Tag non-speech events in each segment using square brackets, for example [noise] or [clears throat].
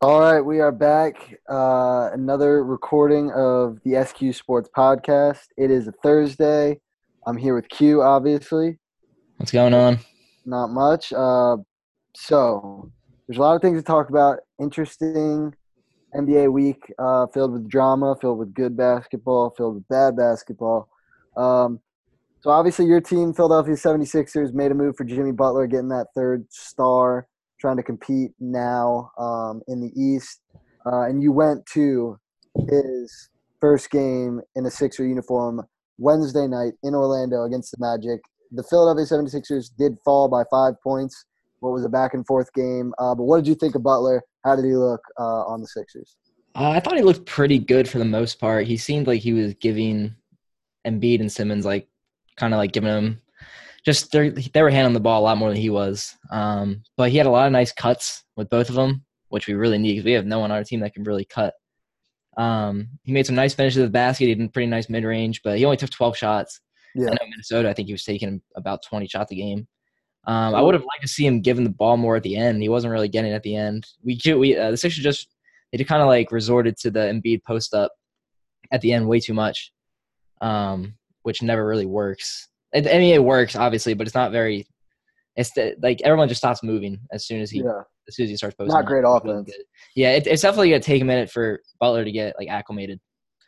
All right, we are back. Uh, another recording of the SQ Sports Podcast. It is a Thursday. I'm here with Q, obviously. What's going on? Not much. Uh, so, there's a lot of things to talk about. Interesting NBA week uh, filled with drama, filled with good basketball, filled with bad basketball. Um, so, obviously, your team, Philadelphia 76ers, made a move for Jimmy Butler, getting that third star trying to compete now um, in the East. Uh, and you went to his first game in a Sixer uniform Wednesday night in Orlando against the Magic. The Philadelphia 76ers did fall by five points. What was a back and forth game. Uh, but what did you think of Butler? How did he look uh, on the Sixers? Uh, I thought he looked pretty good for the most part. He seemed like he was giving Embiid and Simmons like kind of like giving them just they were handling the ball a lot more than he was. Um, but he had a lot of nice cuts with both of them, which we really need because we have no one on our team that can really cut. Um, he made some nice finishes of the basket. He did pretty nice mid range, but he only took 12 shots. Yeah. I know Minnesota, I think he was taking about 20 shots a game. Um, I would have liked to see him giving the ball more at the end. He wasn't really getting it at the end. We we uh, the Sixers just they kind of like resorted to the Embiid post up at the end way too much, um, which never really works. I mean, it works obviously, but it's not very. It's the, like everyone just stops moving as soon as he yeah. as soon as he starts posting. Not great offense. Yeah, it, it's definitely gonna take a minute for Butler to get like acclimated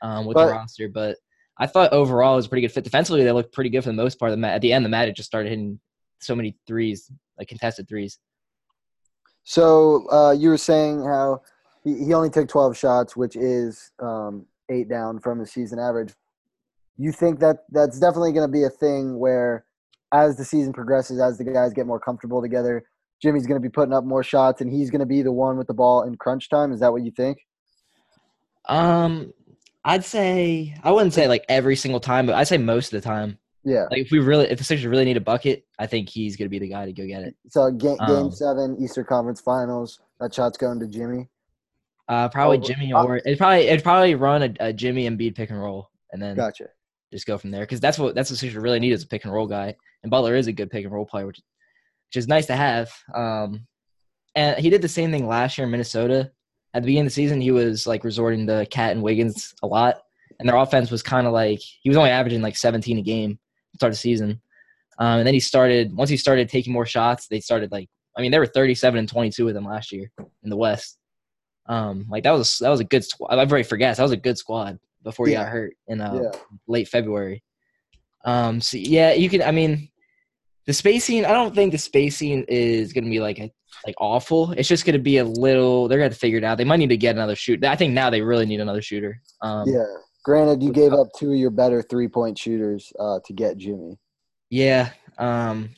um, with but, the roster, but I thought overall it was a pretty good fit. Defensively, they looked pretty good for the most part. The At the end, the Magic just started hitting so many threes, like contested threes. So uh, you were saying how he, he only took 12 shots, which is um, eight down from the season average you think that that's definitely going to be a thing where as the season progresses, as the guys get more comfortable together, Jimmy's going to be putting up more shots and he's going to be the one with the ball in crunch time. Is that what you think? Um, I'd say I wouldn't say like every single time, but I'd say most of the time. Yeah. Like if we really, if the Sixers really need a bucket, I think he's going to be the guy to go get it. So game, game um, seven, Eastern Conference Finals, that shot's going to Jimmy. Uh, probably oh, Jimmy or it probably it'd probably run a, a Jimmy and Embiid pick and roll, and then gotcha just go from there because that's what that's what Sixers really need is a pick and roll guy, and Butler is a good pick and roll player, which which is nice to have. Um, and he did the same thing last year in Minnesota. At the beginning of the season, he was like resorting to KAT and Wiggins a lot, and their offense was kind of like he was only averaging like 17 a game start the season. Um, and then he started once he started taking more shots, they started like I mean they were 37 and 22 with him last year in the West. Um, like that was that was a good squad. I've already forgot that was a good squad before he yeah. got hurt in uh, yeah. late February. Um, so yeah, you can. I mean, the spacing. I don't think the spacing is going to be like a, like awful. It's just going to be a little. They're going to figure it out. They might need to get another shoot. I think now they really need another shooter. Um, yeah. Granted, you gave up two of your better three point shooters uh, to get Jimmy. Yeah. Um,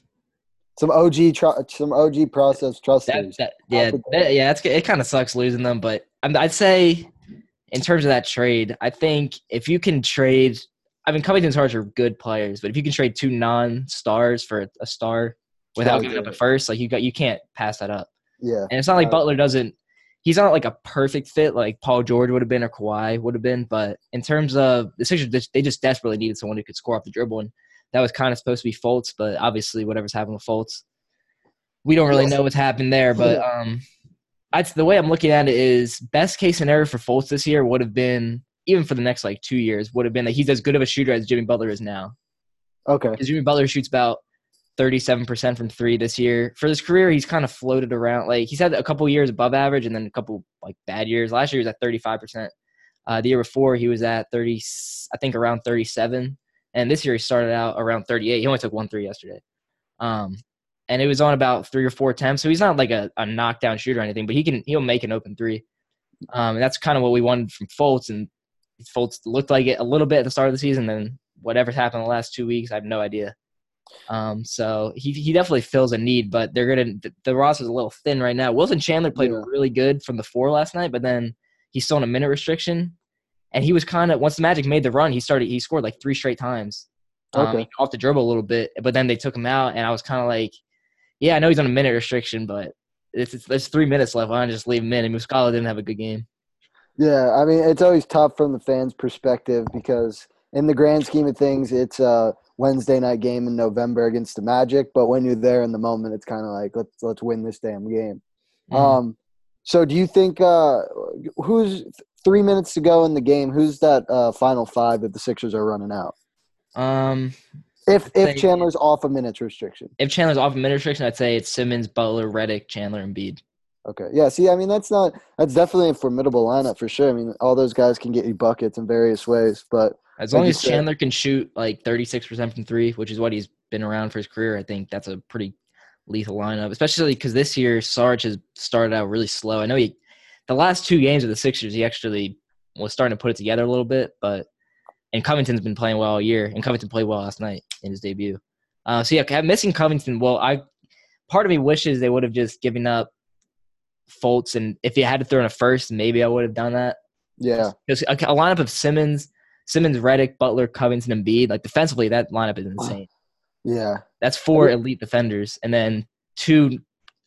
some OG, tr- some OG process trusters. That, that, yeah, that, yeah. That's it. Kind of sucks losing them, but I'd say in terms of that trade, I think if you can trade, I mean, Covington's Stars are good players, but if you can trade two non-stars for a star without oh, giving up a first, like you got, you can't pass that up. Yeah, and it's not like Butler doesn't. He's not like a perfect fit like Paul George would have been or Kawhi would have been, but in terms of the Sixers, they just desperately needed someone who could score off the dribble, and that was kind of supposed to be Fultz, but obviously whatever's happened with Fultz, we don't really know what's happened there. But um, The way I'm looking at it is best case scenario for Fultz this year would have been even for the next like two years would have been that he's as good of a shooter as Jimmy Butler is now. Okay. Because Jimmy Butler shoots about 37% from three this year. For his career, he's kind of floated around. Like he's had a couple years above average and then a couple like bad years. Last year he was at 35%. Uh, the year before he was at 30, I think around 37. And this year he started out around 38. He only took one three yesterday. Um, and it was on about three or four attempts. So he's not like a, a knockdown shooter or anything, but he can he'll make an open three. Um, and that's kind of what we wanted from Fultz. And Fultz looked like it a little bit at the start of the season. Then whatever's happened in the last two weeks, I have no idea. Um, so he he definitely fills a need, but they're gonna the, the roster's a little thin right now. Wilson Chandler played yeah. really good from the four last night, but then he's still in a minute restriction. And he was kind of once the Magic made the run, he started he scored like three straight times. Um, okay. off the dribble a little bit, but then they took him out, and I was kind of like, yeah, I know he's on a minute restriction, but it's, it's there's three minutes left. Why not just leave him in? And Muscala didn't have a good game. Yeah, I mean it's always tough from the fans' perspective because in the grand scheme of things, it's a Wednesday night game in November against the Magic. But when you're there in the moment, it's kind of like let's let's win this damn game. Mm-hmm. Um, So do you think uh, who's three minutes to go in the game? Who's that uh, final five that the Sixers are running out? Um, If if Chandler's off a minutes restriction. if Chandler's off a minute restriction, I'd say it's Simmons, Butler, Redick, Chandler, and Bede. Okay. Yeah. See, I mean, that's not that's definitely a formidable lineup for sure. I mean, all those guys can get you buckets in various ways, but As long as said. Chandler can shoot like 36% from three, which is what he's been around for his career, I think that's a pretty lethal lineup, especially because this year Sarge has started out really slow. I know he, the last two games of the Sixers, he actually was starting to put it together a little bit, but, and Covington's been playing well all year, and Covington played well last night in his debut. Uh, so yeah, missing Covington, well, I, part of me wishes they would have just given up Fultz, and if he had to throw in a first, maybe I would have done that. yeah, Because a, a lineup of Simmons, Simmons, Redick, Butler, Covington, and Bede, like defensively, that lineup is insane. yeah, That's four elite defenders, and then two,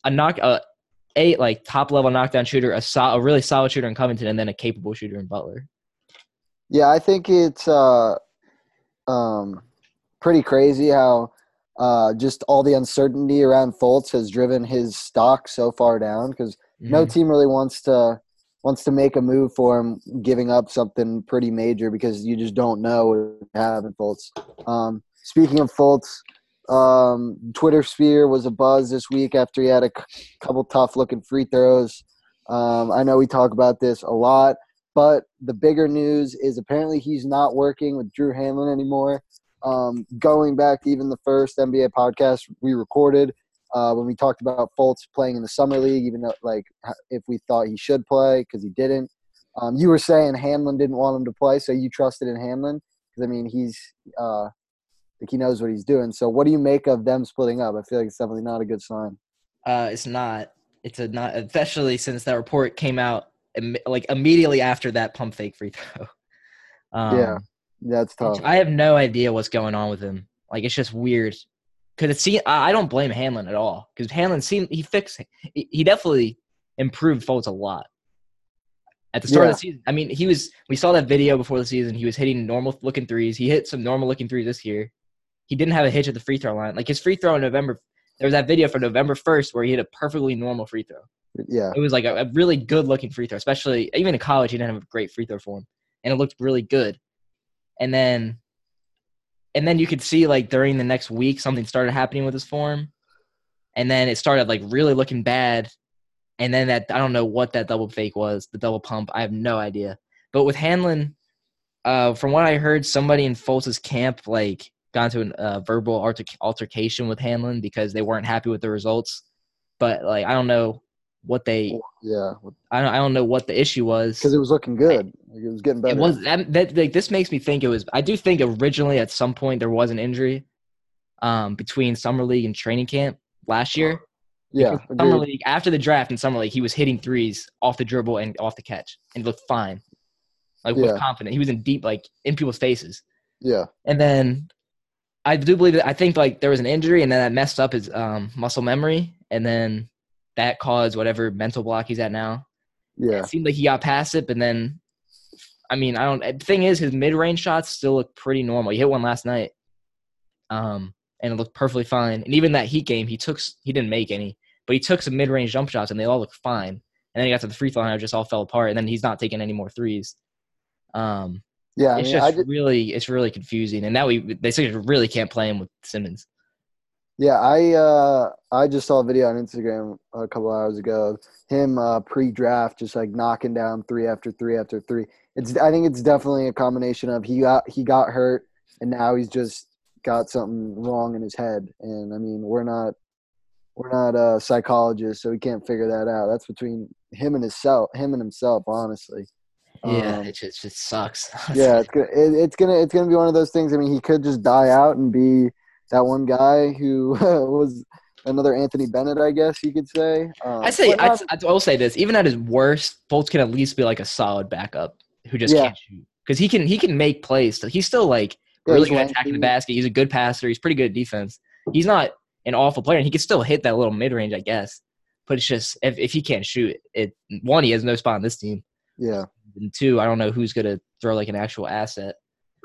a knock, a eight like top level knockdown shooter, a, so, a really solid shooter in Covington, and then a capable shooter in Butler. yeah. I think it's uh, um, pretty crazy how uh, just all the uncertainty around Fultz has driven his stock so far down because no Mhm. team really wants to wants to make a move for him, giving up something pretty major because you just don't know what in Fultz. Um, speaking of Fultz, um, Twitter sphere was a buzz this week after he had a c- couple tough looking free throws. Um, I know we talk about this a lot, but the bigger news is apparently he's not working with Drew Hanlon anymore. Um, going back even the first NBA podcast we recorded, uh, when we talked about Fultz playing in the summer league, even though like if we thought he should play because he didn't. Um, you were saying Hanlon didn't want him to play, so you trusted in Hanlon because I mean he's uh, like he knows what he's doing. So what do you make of them splitting up? I feel like it's definitely not a good sign. Uh, it's not. It's a not, especially since that report came out im- like immediately after that pump fake free throw. [laughs] Um, Yeah. That's tough. I have no idea what's going on with him. Like it's just weird. Cause it see, I don't blame Hanlon at all. Cause Hanlon seemed he fixed. He, definitely improved Fultz a lot. At the start Yeah. of the season, I mean, he was. We saw that video before the season. He was hitting normal looking threes. He hit some normal looking threes this year. He didn't have a hitch at the free throw line. Like his free throw in November. There was that video for November first where he hit a perfectly normal free throw. yeah. It was like a, a really good looking free throw, especially even in college. He didn't have a great free throw form, and it looked really good. And then, and then you could see like during the next week something started happening with his form, and then it started like really looking bad. And then that I don't know what that double fake was, the double pump. I have no idea. But with Hanlon, uh, from what I heard, somebody in Fultz's camp like got into a uh, verbal alter- altercation with Hanlon because they weren't happy with the results. But like I don't know what they Yeah. I don't I don't know what the issue was. Because it was looking good. Like, it was getting better. It was that, that like this makes me think it was. I do think originally at some point there was an injury, um, between summer league and training camp last year. yeah. Because summer league after the draft in summer league he was hitting threes off the dribble and off the catch and looked fine, like was Yeah. confident. He was in deep like in people's faces. Yeah. And then I do believe that I think like there was an injury and then that messed up his um, muscle memory and then that caused whatever mental block he's at now. Yeah. It seemed like he got past it, but then, I mean, I don't. The thing is, his mid-range shots still look pretty normal. He hit one last night, um, and it looked perfectly fine. And even that Heat game, he took he didn't make any, but he took some mid-range jump shots, and they all looked fine. And then he got to the free throw line, and it just all fell apart. And then he's not taking any more threes. Um, Yeah. I it's mean, I just did, really, it's really confusing. And now we they really can't play him with Simmons. Yeah. I uh, I just saw a video on Instagram a couple hours ago. of Him uh, pre-draft, just like knocking down three after three after three. It's. I think it's definitely a combination of he got he got hurt, and now he's just got something wrong in his head. And I mean, we're not we're not uh, psychologists, so we can't figure that out. That's between him and himself, him and himself, honestly. Yeah, Um, it just it sucks. [laughs] yeah, it's gonna it, it's gonna it's gonna be one of those things. I mean, he could just die out and be that one guy who [laughs] was another Anthony Bennett, I guess you could say. Um, I say I, I will say this: even at his worst, Fultz can at least be like a solid backup who just Yeah. can't shoot because he can he can make plays. So he's still like really he's good at attacking the basket. He's a good passer. He's pretty good at defense. He's not an awful player, and he can still hit that little mid range, I guess. But it's just if, if he can't shoot, it one he has no spot on this team, Yeah, and two I don't know who's gonna throw like an actual asset.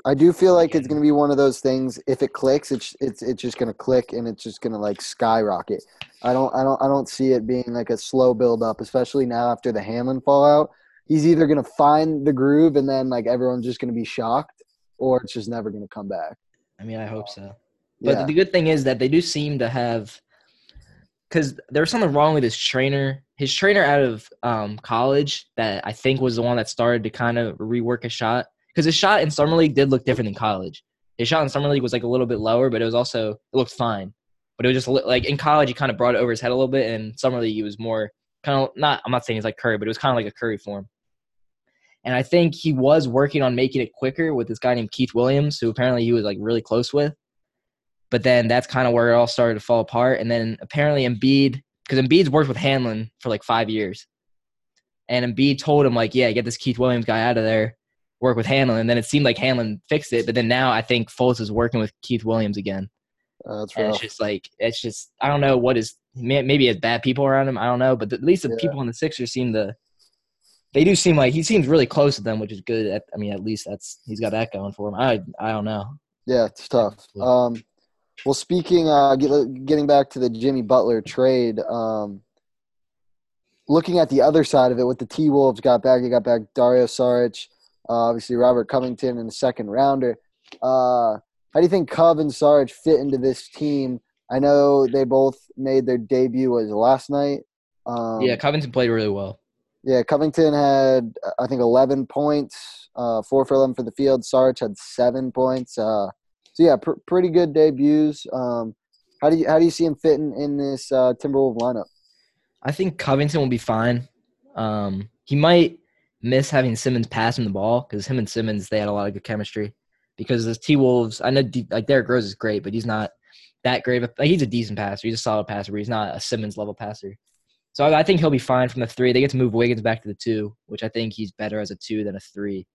I do feel like it's going to be one of those things. If it clicks, it's it's it's just going to click and it's just going to like skyrocket. I don't I don't I don't see it being like a slow build up, especially now after the Hanlon fallout. He's either going to find the groove and then like everyone's just going to be shocked, or it's just never going to come back. I mean, I hope so. But Yeah, the good thing is that they do seem to have, because there was something wrong with his trainer. His trainer out of um, college that I think was the one that started to kind of rework a shot. Because his shot in summer league did look different than college. His shot in summer league was like a little bit lower, but it was also it looked fine. But it was just like in college, he kind of brought it over his head a little bit, and summer league he was more kind of not. I'm not saying he's like Curry, but it was kind of like a Curry form. And I think he was working on making it quicker with this guy named Keith Williams, who apparently he was like really close with. But then that's kind of where it all started to fall apart. And then apparently Embiid, because Embiid's worked with Hanlon for like five years. And Embiid told him, like, yeah, get this Keith Williams guy out of there, work with Hanlon. And then it seemed like Hanlon fixed it. But then now I think Fultz is working with Keith Williams again. uh, that's And rough. it's just like, it's just, I don't know what is, maybe has bad people around him. I don't know. But at least the Yeah. people in the Sixers seem to, they do seem like he seems really close to them, which is good. At, I mean, at least that's, he's got that going for him. I, I don't know. Yeah, it's tough. Um, well, speaking, uh, get, getting back to the Jimmy Butler trade, um, looking at the other side of it, what the T Wolves got back, they got back Dario Saric, uh, obviously Robert Covington in the second rounder. Uh, how do you think Cov and Sarge fit into this team? I know they both made their debut was last night. Um, yeah, Covington played really well. yeah, Covington had I think 11 points, uh, four for 11 for the field. Sarge had seven points. Uh, so yeah, pr- pretty good debuts. Um, how do you how do you see him fitting in this uh, Timberwolves lineup? I think Covington will be fine. Um, he might miss having Simmons pass him the ball because him and Simmons they had a lot of good chemistry. Because the T Wolves, I know D- like Derrick Rose is great, but he's not that great. Of, like he's a decent passer. He's a solid passer, but he's not a Simmons level passer. So I, I think he'll be fine from the three. They get to move Wiggins back to the two, which I think he's better as a two than a three.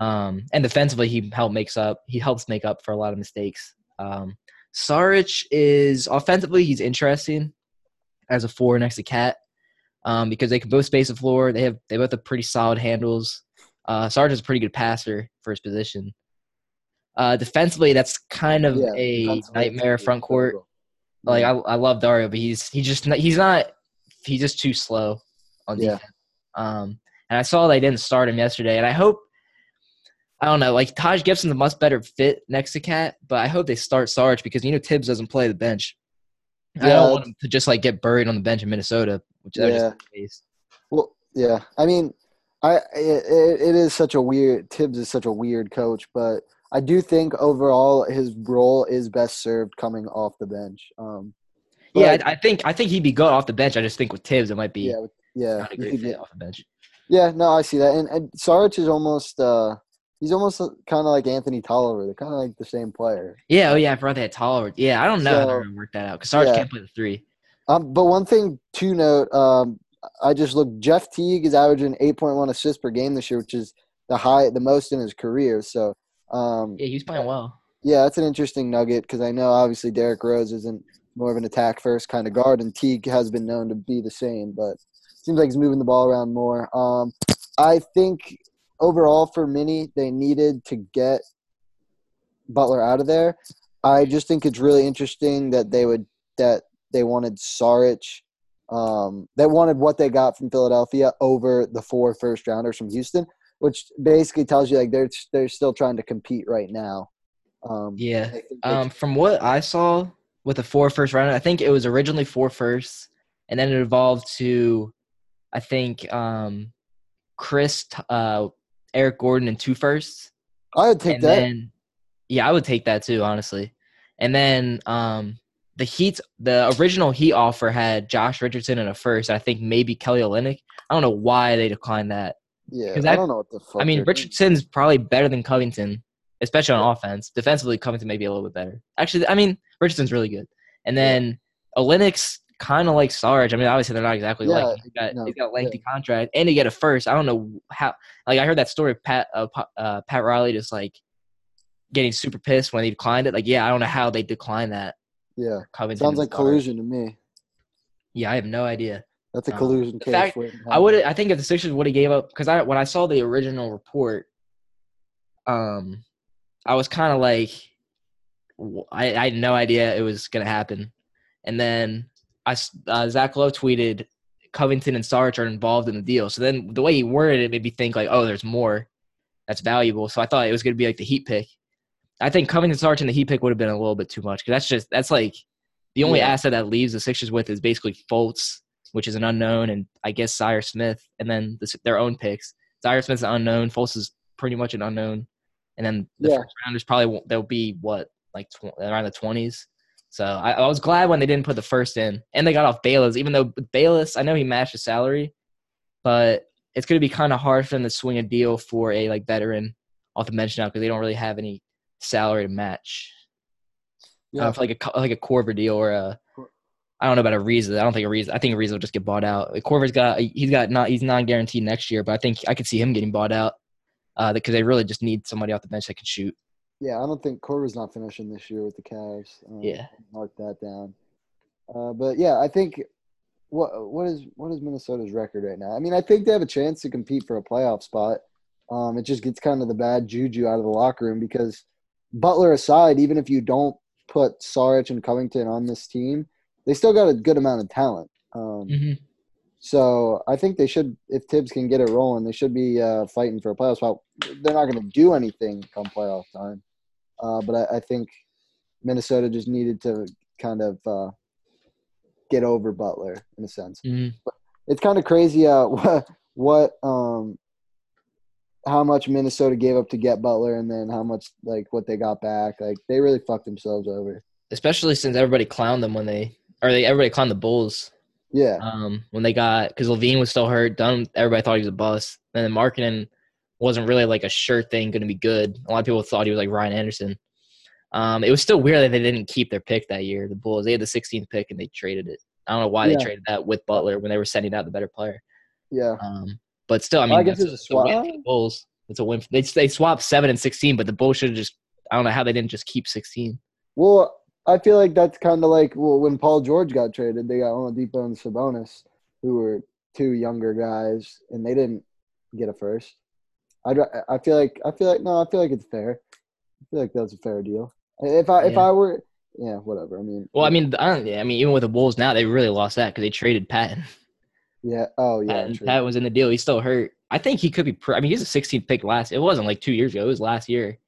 Um, and defensively, he help makes up. He helps make up for a lot of mistakes. Um, Saric is offensively, he's interesting as a four next to KAT um, because they can both space the floor. They have they both have pretty solid handles. Uh, Sarge is a pretty good passer for his position. Uh, defensively, that's kind of Yeah, a nightmare front court. Like I, I love Dario, but he's he's just not, he's not he's just too slow on Yeah. defense. Um, and I saw they didn't start him yesterday, and I hope I don't know like Taj Gibson's a much better fit next to KAT, but I hope they start Sarge because you know Thibs doesn't play the bench. I don't want him to just like get buried on the bench in Minnesota, which that Yeah. just the case. Well, yeah. I mean, I it, it is such a weird. Thibs is such a weird coach, but I do think overall his role is best served coming off the bench. Um, Yeah, I, I think I think he'd be good off the bench. I just think with Thibs, it might be yeah, yeah. not a great fit get- off the bench. Yeah, no, I see that. And, and Saric is almost uh he's almost kind of like Anthony Tolliver. They're kind of like the same player. Yeah, oh yeah, I forgot they had Toller. Yeah, I don't know how So- they're gonna work that out because Sarge Yeah. can't play the three. Um, but one thing to note, um, I just looked. Jeff Teague is averaging eight point one assists per game this year, which is the high, the most in his career. So, um, Yeah, he's playing well. yeah, that's an interesting nugget because I know obviously Derrick Rose isn't more of an attack first kind of guard, and Teague has been known to be the same, but seems like he's moving the ball around more. Um, I think overall for Mini, they needed to get Butler out of there. I just think it's really interesting that they would that they wanted Saric, um, they wanted what they got from Philadelphia over the four first rounders from Houston, which basically tells you like they're they're still trying to compete right now. Um, Yeah. I think they- Um, from what I saw with the four first round, I think it was originally four firsts, and then it evolved to, I think, um, Chris, uh, Eric Gordon, and two firsts. I would take and that. then, yeah, I would take that too, honestly. And then, um, the Heat, the original Heat offer had Josh Richardson and a first. I think maybe Kelly Olynyk. I don't know why they declined that. yeah, I that- don't know what the fuck. I mean, they're doing. Richardson's probably better than Covington, especially on offense. Defensively, Covington may be a little bit better. Actually, I mean, Richardson's really good. And then Olynyk's kind of like Sarge. I mean, obviously they're not exactly Yeah, like he's got no, he's got a lengthy contract and to get a first. I don't know how. Like I heard that story of Pat uh, uh, Pat Riley just like getting super pissed when he declined it. Like, yeah, I don't know how they declined that. Yeah, Covington sounds like Sarge. collusion to me. Yeah, I have no idea. That's a Um, collusion the case. fact- I would. I think if the Sixers would have gave up, because I when I saw the original report, um, I was kind of like, I, I, had no idea it was gonna happen, and then I uh, Zach Lowe tweeted Covington and Sarge are involved in the deal. So then the way he worded it made me think like, oh, there's more that's valuable. So I thought it was gonna be like the Heat pick. I think Covington Sarge and the Heat pick would have been a little bit too much because that's just that's like the only yeah. asset that leaves the Sixers with is basically Fultz, which is an unknown, and I guess Zhaire Smith, and then the, their own picks. Zhaire Smith's an unknown. Fultz is pretty much an unknown, and then the yeah. first rounders probably they'll be what like tw- around the twenties. So I, I, was glad when they didn't put the first in, and they got off Bayless. Even though Bayless, I know he matched the salary, but it's going to be kind of hard for them to swing a deal for a like veteran off the bench now because they don't really have any salary to match. Yeah, uh, for like a like a Korver deal or a I don't know about a Ariza. I don't think a Ariza. I think a Ariza will just get bought out. Like Korver's got he's got not he's non guaranteed next year, but I think I could see him getting bought out uh, because they really just need somebody off the bench that can shoot. Yeah, I don't think Korver's not finishing this year with the Cavs. Um, yeah, mark that down. Uh, but yeah, I think what what is what is Minnesota's record right now? I mean, I think they have a chance to compete for a playoff spot. Um, it just gets kind of the bad juju out of the locker room because Butler aside, even if you don't put Saric and Covington on this team, they still got a good amount of talent. Um, mm-hmm. So I think they should, if Thibs can get it rolling, they should be uh, fighting for a playoff spot. They're not going to do anything come playoff time, uh, but I, I, think Minnesota just needed to kind of uh, get over Butler in a sense. Mm-hmm. It's kind of crazy uh, [laughs] what what um, how much Minnesota gave up to get Butler, and then how much like what they got back. Like they really fucked themselves over. Especially since everybody clowned them when they or they everybody clowned the Bulls. Yeah. Um, when they got because LaVine was still hurt, done. everybody thought he was a bust. And then Markkanen wasn't really like a sure thing going to be good. A lot of people thought he was like Ryan Anderson. Um, it was still weird that they didn't keep their pick that year. The Bulls they had the 16th pick and they traded it. I don't know why yeah. they traded that with Butler when they were sending out the better player. Yeah. Um, but still, I mean, I guess it's a swap. The Bulls. It's a win. They they swapped seven and 16, but the Bulls should have just. I don't know how they didn't just keep 16. Well, I feel like that's kind of like well, when Paul George got traded, they got Oladipo and Sabonis, who were two younger guys, and they didn't get a first. I I feel like I feel like no, I feel like it's fair. I feel like that's a fair deal. If I yeah. if I were yeah, whatever. I mean, well, I mean, I, don't, I mean, even with the Bulls now, they really lost that because they traded Patton. Yeah. Oh, yeah. Pat, Pat was in the deal. He's still hurt. I think he could be. I mean, he's a 16th pick last. It wasn't like two years ago. It was last year.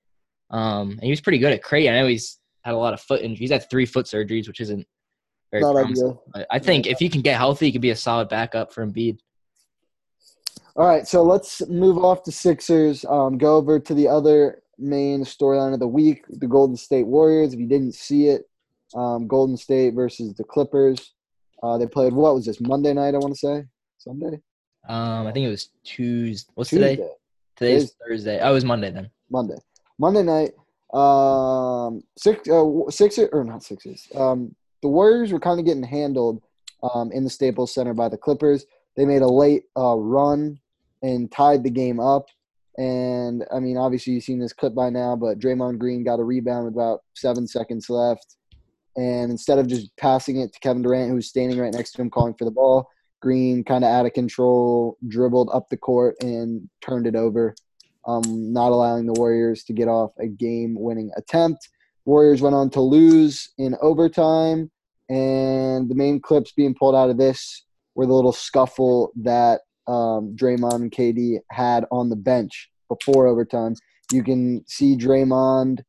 Um, and he was pretty good at Creighton. I know he's had a lot of foot injuries. He's had three foot surgeries, which isn't very Not promising. Ideal. I think if he can get healthy, he could be a solid backup for Embiid. All right, so let's move off the Sixers. Um, go over to the other main storyline of the week: the Golden State Warriors. If you didn't see it, um, Golden State versus the Clippers. Uh, they played what was this Monday night? I want to say Sunday. Um, I think it was Tuesday. What's Tuesday. today? Today's Thursday. Oh, it was Monday then. Monday. Monday night. Um, six, uh, Sixers or not Sixers. Um, the Warriors were kind of getting handled um, in the Staples Center by the Clippers. They made a late uh, run and tied the game up. And I mean, obviously you've seen this clip by now, but Draymond Green got a rebound with about seven seconds left. And instead of just passing it to Kevin Durant, who's standing right next to him calling for the ball, Green kind of out of control, dribbled up the court and turned it over, um, not allowing the Warriors to get off a game winning attempt. Warriors went on to lose in overtime, and the main clips being pulled out of this were the little scuffle that um, Draymond and KD had on the bench before overtime. You can see Draymond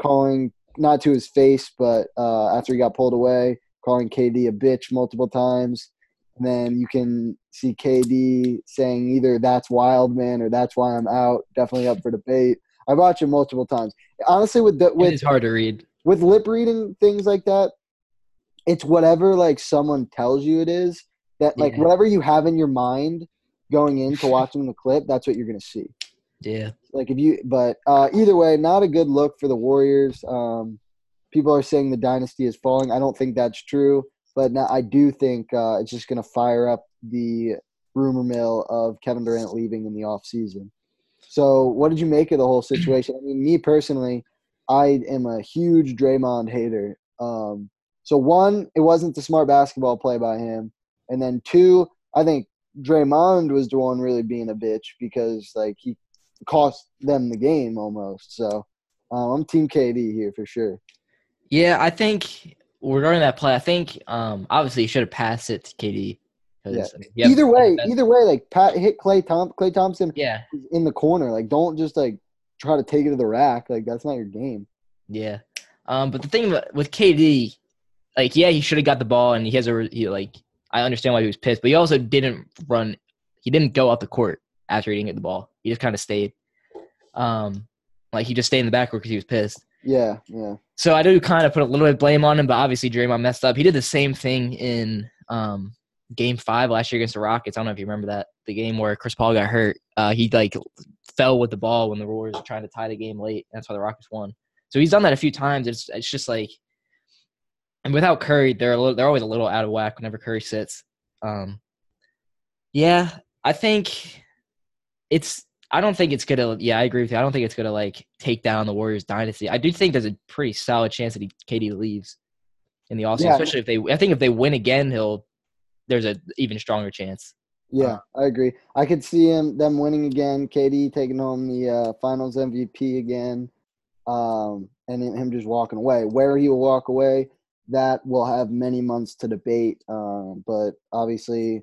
calling not to his face, but uh, after he got pulled away, calling KD a bitch multiple times. And then you can see KD saying either that's wild man or that's why I'm out. Definitely up for debate. I've watched it multiple times. Honestly, with the with it's hard to read with lip reading things like that. It's whatever like someone tells you it is. That like yeah. whatever you have in your mind going into [laughs] watching the clip, that's what you're gonna see. Yeah. Like if you, but uh, either way, not a good look for the Warriors. Um, people are saying the dynasty is falling. I don't think that's true, but now I do think uh, it's just going to fire up the rumor mill of Kevin Durant leaving in the off season. So, what did you make of the whole situation? I mean, me personally, I am a huge Draymond hater. Um, so, one, it wasn't the smart basketball play by him, and then two, I think Draymond was the one really being a bitch because like he cost them the game almost. So Um, I'm Team KD here for sure. Yeah, I think regarding that play, I think um, obviously he should have passed it to KD. Yeah. You have- either way, either way, like Pat hit Klay Tom Klay Thompson Yeah, in the corner. Like, don't just like try to take it to the rack. Like, that's not your game. yeah. Um, but the thing with KD, like, yeah, he should have got the ball, and he has a he, like. I understand why he was pissed, but he also didn't run. He didn't go up the court after he didn't get the ball. He just kind of stayed. Um, like he just stayed in the backcourt because he was pissed. Yeah, yeah, So I do kind of put a little bit of blame on him, but obviously Draymond messed up. He did the same thing in um, Game Five last year against the Rockets. I don't know if you remember that the game where Chris Paul got hurt. Uh, he like fell with the ball when the Warriors were trying to tie the game late. That's why the Rockets won. So he's done that a few times. It's it's just like, and without Curry, they're a little, they're always a little out of whack whenever Curry sits. Um, yeah, I think it's. I don't think it's gonna. Yeah, I agree with you. I don't think it's gonna like take down the Warriors dynasty. I do think there's a pretty solid chance that he, KD leaves in the offseason, Yeah. especially if they. I think if they win again, he'll. There's a even stronger chance. yeah. I agree. I could see him them winning again. KD taking home the uh, Finals MVP again, um, and him him just walking away. Where he will walk away, that will have many months to debate. Um, but obviously,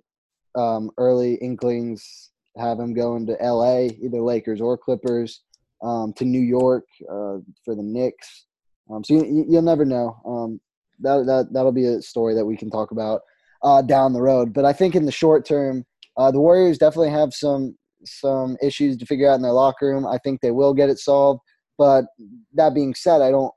um, early inklings have him going to LA, either Lakers or Clippers, um, to New York uh, for the Knicks. Um, so you, you'll never know. Um, that that that'll be a story that we can talk about uh, down the road. But I think in the short term, uh, the Warriors definitely have some some issues to figure out in their locker room. I think they will get it solved. But that being said, I don't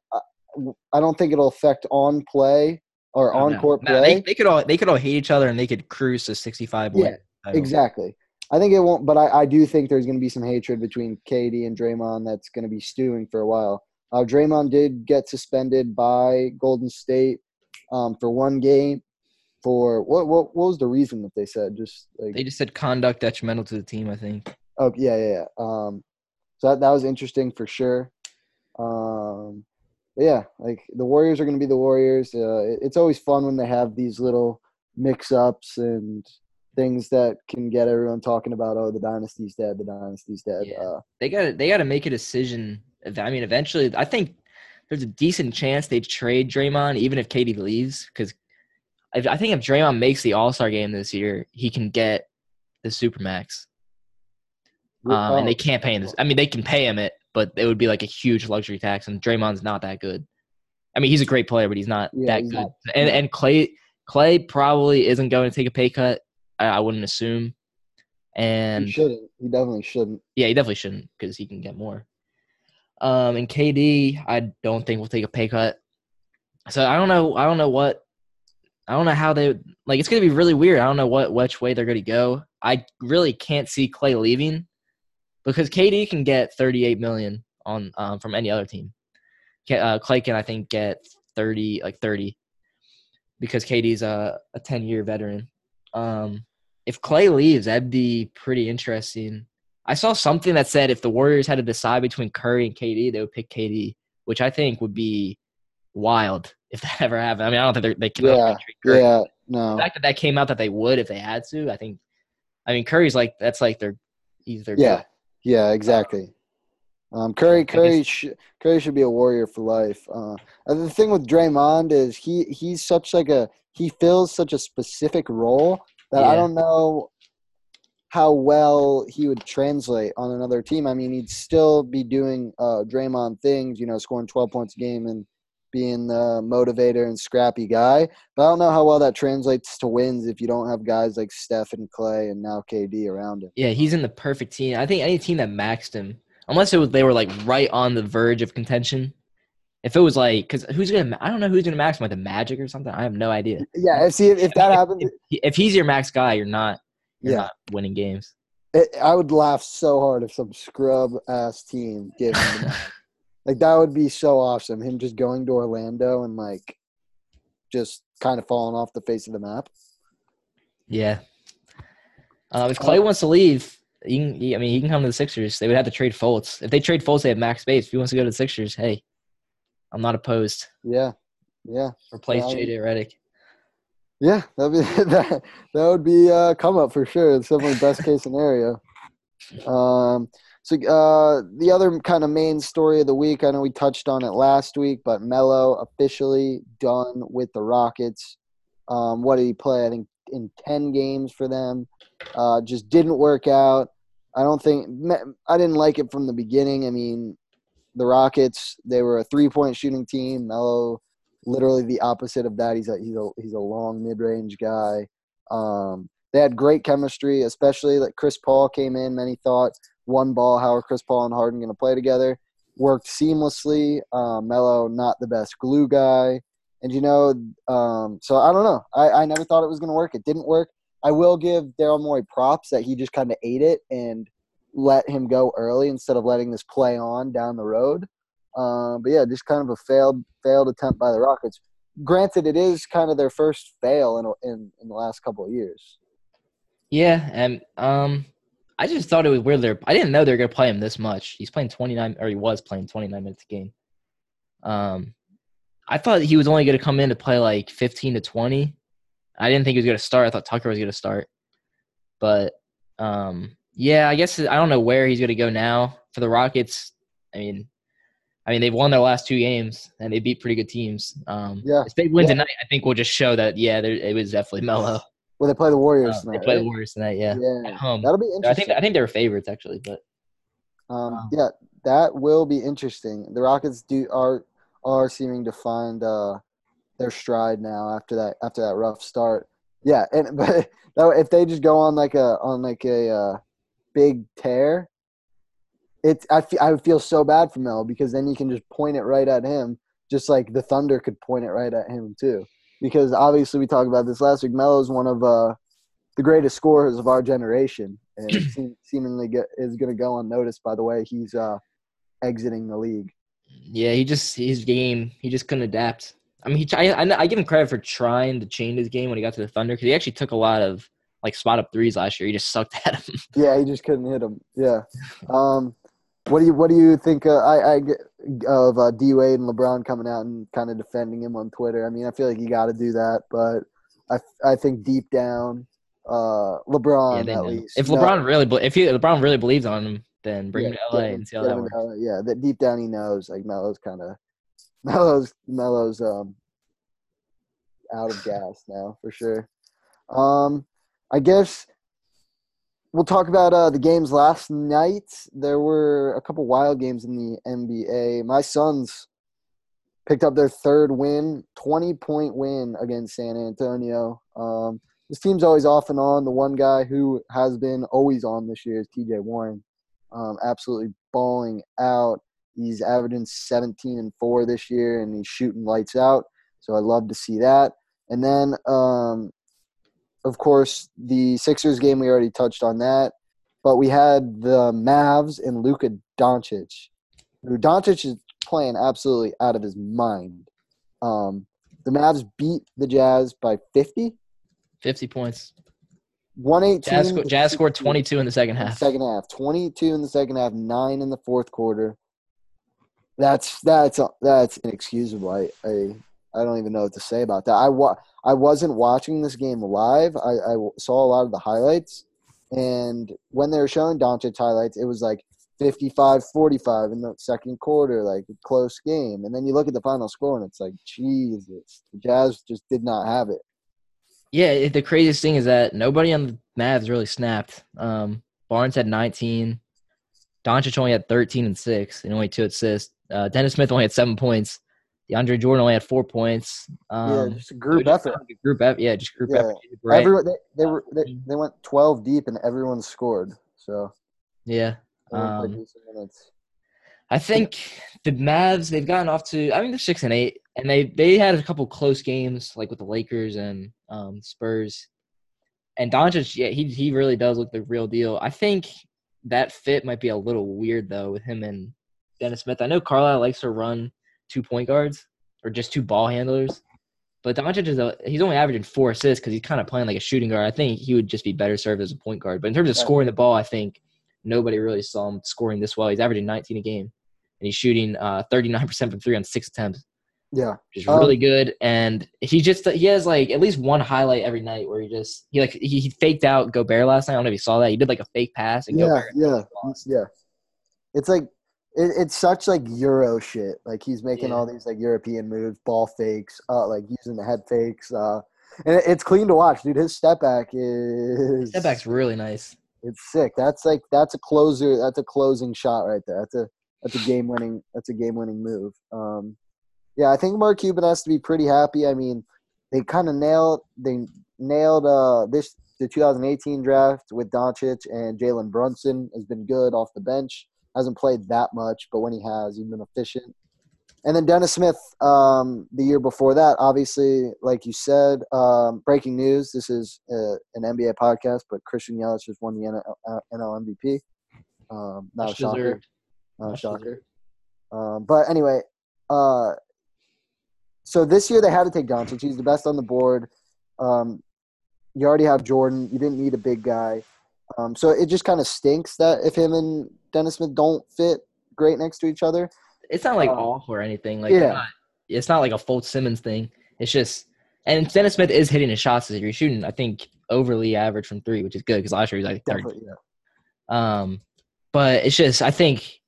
I, don't think it'll affect on play or Oh, on court No, play. they, they could all they could all hate each other and they could cruise to 65. Yeah, Exactly. I think it won't, but I, I do think there's going to be some hatred between KD and Draymond that's going to be stewing for a while. Uh, Draymond did get suspended by Golden State um, for one game. For what, what? What was the reason that they said? Just like They just said conduct detrimental to the team. I think. Oh yeah, yeah, yeah. Um, so that that was interesting for sure. Um, but yeah, like the Warriors are going to be the Warriors. Uh, it- it's always fun when they have these little mix-ups and things that can get everyone talking about. Oh, the dynasty's dead. The dynasty's dead. Yeah. Uh, they got they got to make a decision. I mean, eventually, I think there's a decent chance they trade Draymond, even if KD leaves, because I, I think if Draymond makes the All Star game this year, he can get the supermax, um, and they oh, can't pay him. This, I mean, they can pay him it, but it would be like a huge luxury tax, and Draymond's not that good. I mean, he's a great player, but he's not Yeah, that he's good. not- and and Klay Klay probably isn't going to take a pay cut. I, I wouldn't assume. And he shouldn't. He definitely shouldn't. yeah, he definitely shouldn't because he can get more. Um, and KD, I don't think will take a pay cut. So I don't know. I don't know what. I don't know how they like. It's gonna be really weird. I don't know what which way they're gonna go. I really can't see Klay leaving because KD can get 38 million on um, from any other team. Uh, Klay can I think get 30 like 30 because KD's a a 10 year veteran. Um, if Klay leaves, that'd be pretty interesting. I saw something that said if the Warriors had to decide between Curry and KD, they would pick KD, which I think would be wild if [laughs] that ever happened. I mean, I don't think they're- they can. Yeah, Yeah, no. The fact that that came out that they would if they had to, I think. I mean, Curry's like that's like their he's their Yeah, yeah, exactly. Um, Curry, Curry, sh- Curry should be a warrior for life. Uh, the thing with Draymond is he he's such like a he fills such a specific role that I don't know how well he would translate on another team. I mean, he'd still be doing uh, Draymond things, you know, scoring 12 points a game and being the motivator and scrappy guy. But I don't know how well that translates to wins if you don't have guys like Steph and Klay and now KD around him. Yeah, he's in the perfect team. I think any team that maxed him, unless it was they were like right on the verge of contention. If it was like, because who's gonna? I don't know who's gonna max him, like the Magic or something. I have no idea. Yeah, see if, if that [laughs] happens, If, if he's your max guy, you're not. You're Yeah. not winning games. it, I would laugh so hard if some scrub ass team gave him. Like that would be so awesome. Him just going to Orlando and like just kind of falling off the face of the map. Yeah. Um, if Klay wants to leave, he can, he, I mean, he can come to the Sixers. They would have to trade Fultz. If they trade Fultz, they have max space. If he wants to go to the Sixers, hey, I'm not opposed. Yeah, yeah, Replace Yeah, JJ Redick. yeah. That'd be [laughs] that. That would be uh, come up for sure. It's definitely best case scenario. Um, so uh, the other kind of main story of the week, I know we touched on it last week, but Melo officially done with the Rockets. Um, what did he play? I think in ten games for them. Uh, just didn't work out. I don't think I didn't like it from the beginning. I mean, the Rockets they were a three point shooting team. Melo, literally the opposite of that. He's a he's a he's a long mid range guy. Um, they had great chemistry, especially that Chris Paul came in. Many thought one ball. How are Chris Paul and Harden going to play together? Worked seamlessly. Um, Melo, not the best glue guy. And you know, um, so I don't know. I, I never thought it was going to work. It didn't work. I will give Daryl Morey props that he just kind of ate it and let him go early instead of letting this play on down the road. Um, but yeah, just kind of a failed failed attempt by the Rockets. Granted, it is kind of their first fail in in, in the last couple of years. Yeah, and um, I just thought it was weird. There, I didn't know they were gonna play him this much. He's playing twenty nine, or he was playing twenty nine minutes a game. Um, I thought he was only gonna come in to play like fifteen to twenty. I didn't think he was gonna start. I thought Tucker was gonna start, but um, yeah, I guess I don't know where he's gonna go now for the Rockets. I mean, I mean, they've won their last two games and they beat pretty good teams. Um, yeah. If they win yeah. tonight, I think we'll just show that yeah, it was definitely Melo. Well, they play the Warriors uh, tonight. They play right? the Warriors tonight. Yeah. Yeah. At home. That'll be interesting. I think I think they're favorites actually, but. Um, um, yeah, that will be interesting. The Rockets do are are seeming to find uh, their stride now after that after that rough start. Yeah, and [laughs] but if they just go on like a on like a uh, big tear, it's I feel, I would feel so bad for Mel because then you can just point it right at him, just like the Thunder could point it right at him too because obviously we talked about this last week. Melo is one of uh, the greatest scorers of our generation, and [clears throat] seem, seemingly get, is going to go unnoticed by the way he's uh, exiting the league. Yeah, he just his game he just couldn't adapt. I mean, he I, I give him credit for trying to change his game when he got to the Thunder because he actually took a lot of like spot up threes last year. He just sucked [laughs] at him. Yeah, he just couldn't hit them. Yeah. Um, what do you What do you think? Uh, I, I of uh, D Wade and LeBron coming out and kind of defending him on Twitter. I mean, I feel like you got to do that, but I I think deep down, uh, LeBron yeah, at least. If LeBron no, really if he LeBron really believes on him, then bring yeah, him to LA and see how that works. LA, yeah, that deep down he knows like Melo's kind of [laughs] Melo's Melo's um out of gas now for sure. Um, I guess we'll talk about uh, the games last night. There were a couple wild games in the NBA. My Suns picked up their third win, 20 point win against San Antonio. Um, this team's always off and on. The one guy who has been always on this year is TJ Warren. Um, absolutely balling out. He's averaging 17 and 4 this year, and he's shooting lights out. So I love to see that. And then um, of course, the Sixers game, we already touched on that. But we had the Mavs and Luka Doncic. Who Doncic is playing absolutely out of his mind. Um, the Mavs beat the Jazz by 50. 50 points. 118. Jazz, sco- Jazz scored 22 in the second half. Second half. 22 in the second half, 9 in the fourth quarter. That's that's that's inexcusable. I, I I don't even know what to say about that. I wa- I wasn't watching this game live. I, I saw a lot of the highlights, and when they were showing Doncic highlights, it was like 55-45 in the second quarter, like a close game. And then you look at the final score, and it's like, Jesus, the Jazz just did not have it. Yeah, the craziest thing is that nobody on the Mavs really snapped. Um, Barnes had 19. Doncic only had 13 and 6 and only two assists. Uh, Dennis Smith only had seven points. DeAndre Jordan only had four points. Um, yeah, just a group effort. group effort. Yeah, just group yeah. effort. Everyone, they, they were they, they, went twelve deep and everyone scored. So yeah, um, I think the Mavs they've gotten off to. I mean, they're six and eight, and they they had a couple close games like with the Lakers and um, Spurs. And Doncic, yeah, he he really does look the real deal. I think that fit might be a little weird though with him and Dennis Smith. I know Carlisle likes to run two point guards or just two ball handlers. But Doncic is a, he's only averaging four assists because he's kind of playing like a shooting guard. I think he would just be better served as a point guard. But in terms of scoring the ball, I think nobody really saw him scoring this well. He's averaging 19 a game, and he's shooting uh, 39% from three on six attempts. Yeah. which is Um, really good. And he just he has like at least one highlight every night where he just he like he, he faked out Gobert last night. I don't know if you saw that. He did like a fake pass and Yeah, Gobert yeah, yeah. It's like it, it's such like Euro shit. Like he's making Yeah. all these like European moves, ball fakes, uh, like using the head fakes. Uh, and it, it's clean to watch, dude. His step back is Step back's really nice. It's sick. That's like that's a closer. That's a closing shot right there. That's a that's a game winning. That's a game winning move. Um, yeah, I think Mark Cuban has to be pretty happy. I mean, they kind of nailed they nailed uh this the 2018 draft with Doncic and Jalen Brunson has been good off the bench. Hasn't played that much, but when he has, he's been efficient. And then Dennis Smith, um, the year before that, obviously, like you said, um, breaking news. This is uh, an NBA podcast, but Christian Yelich just won the NL, uh, NL MVP. Um, not a shocker. deserved. Not a shocker. Um, but anyway, uh, so this year they had to take Doncic. He's the best on the board. Um, you already have Jordan. You didn't need a big guy. Um, so it just kind of stinks that if him and Dennis Smith don't fit great next to each other. It's not like Uh, off or anything. Like yeah. not- it's not like a Fultz Simmons thing. It's just and Dennis Smith is hitting his shots this you're shooting, I think, overly average from three, which is good because last year he was like. Definitely, yeah. Um, but it's just I think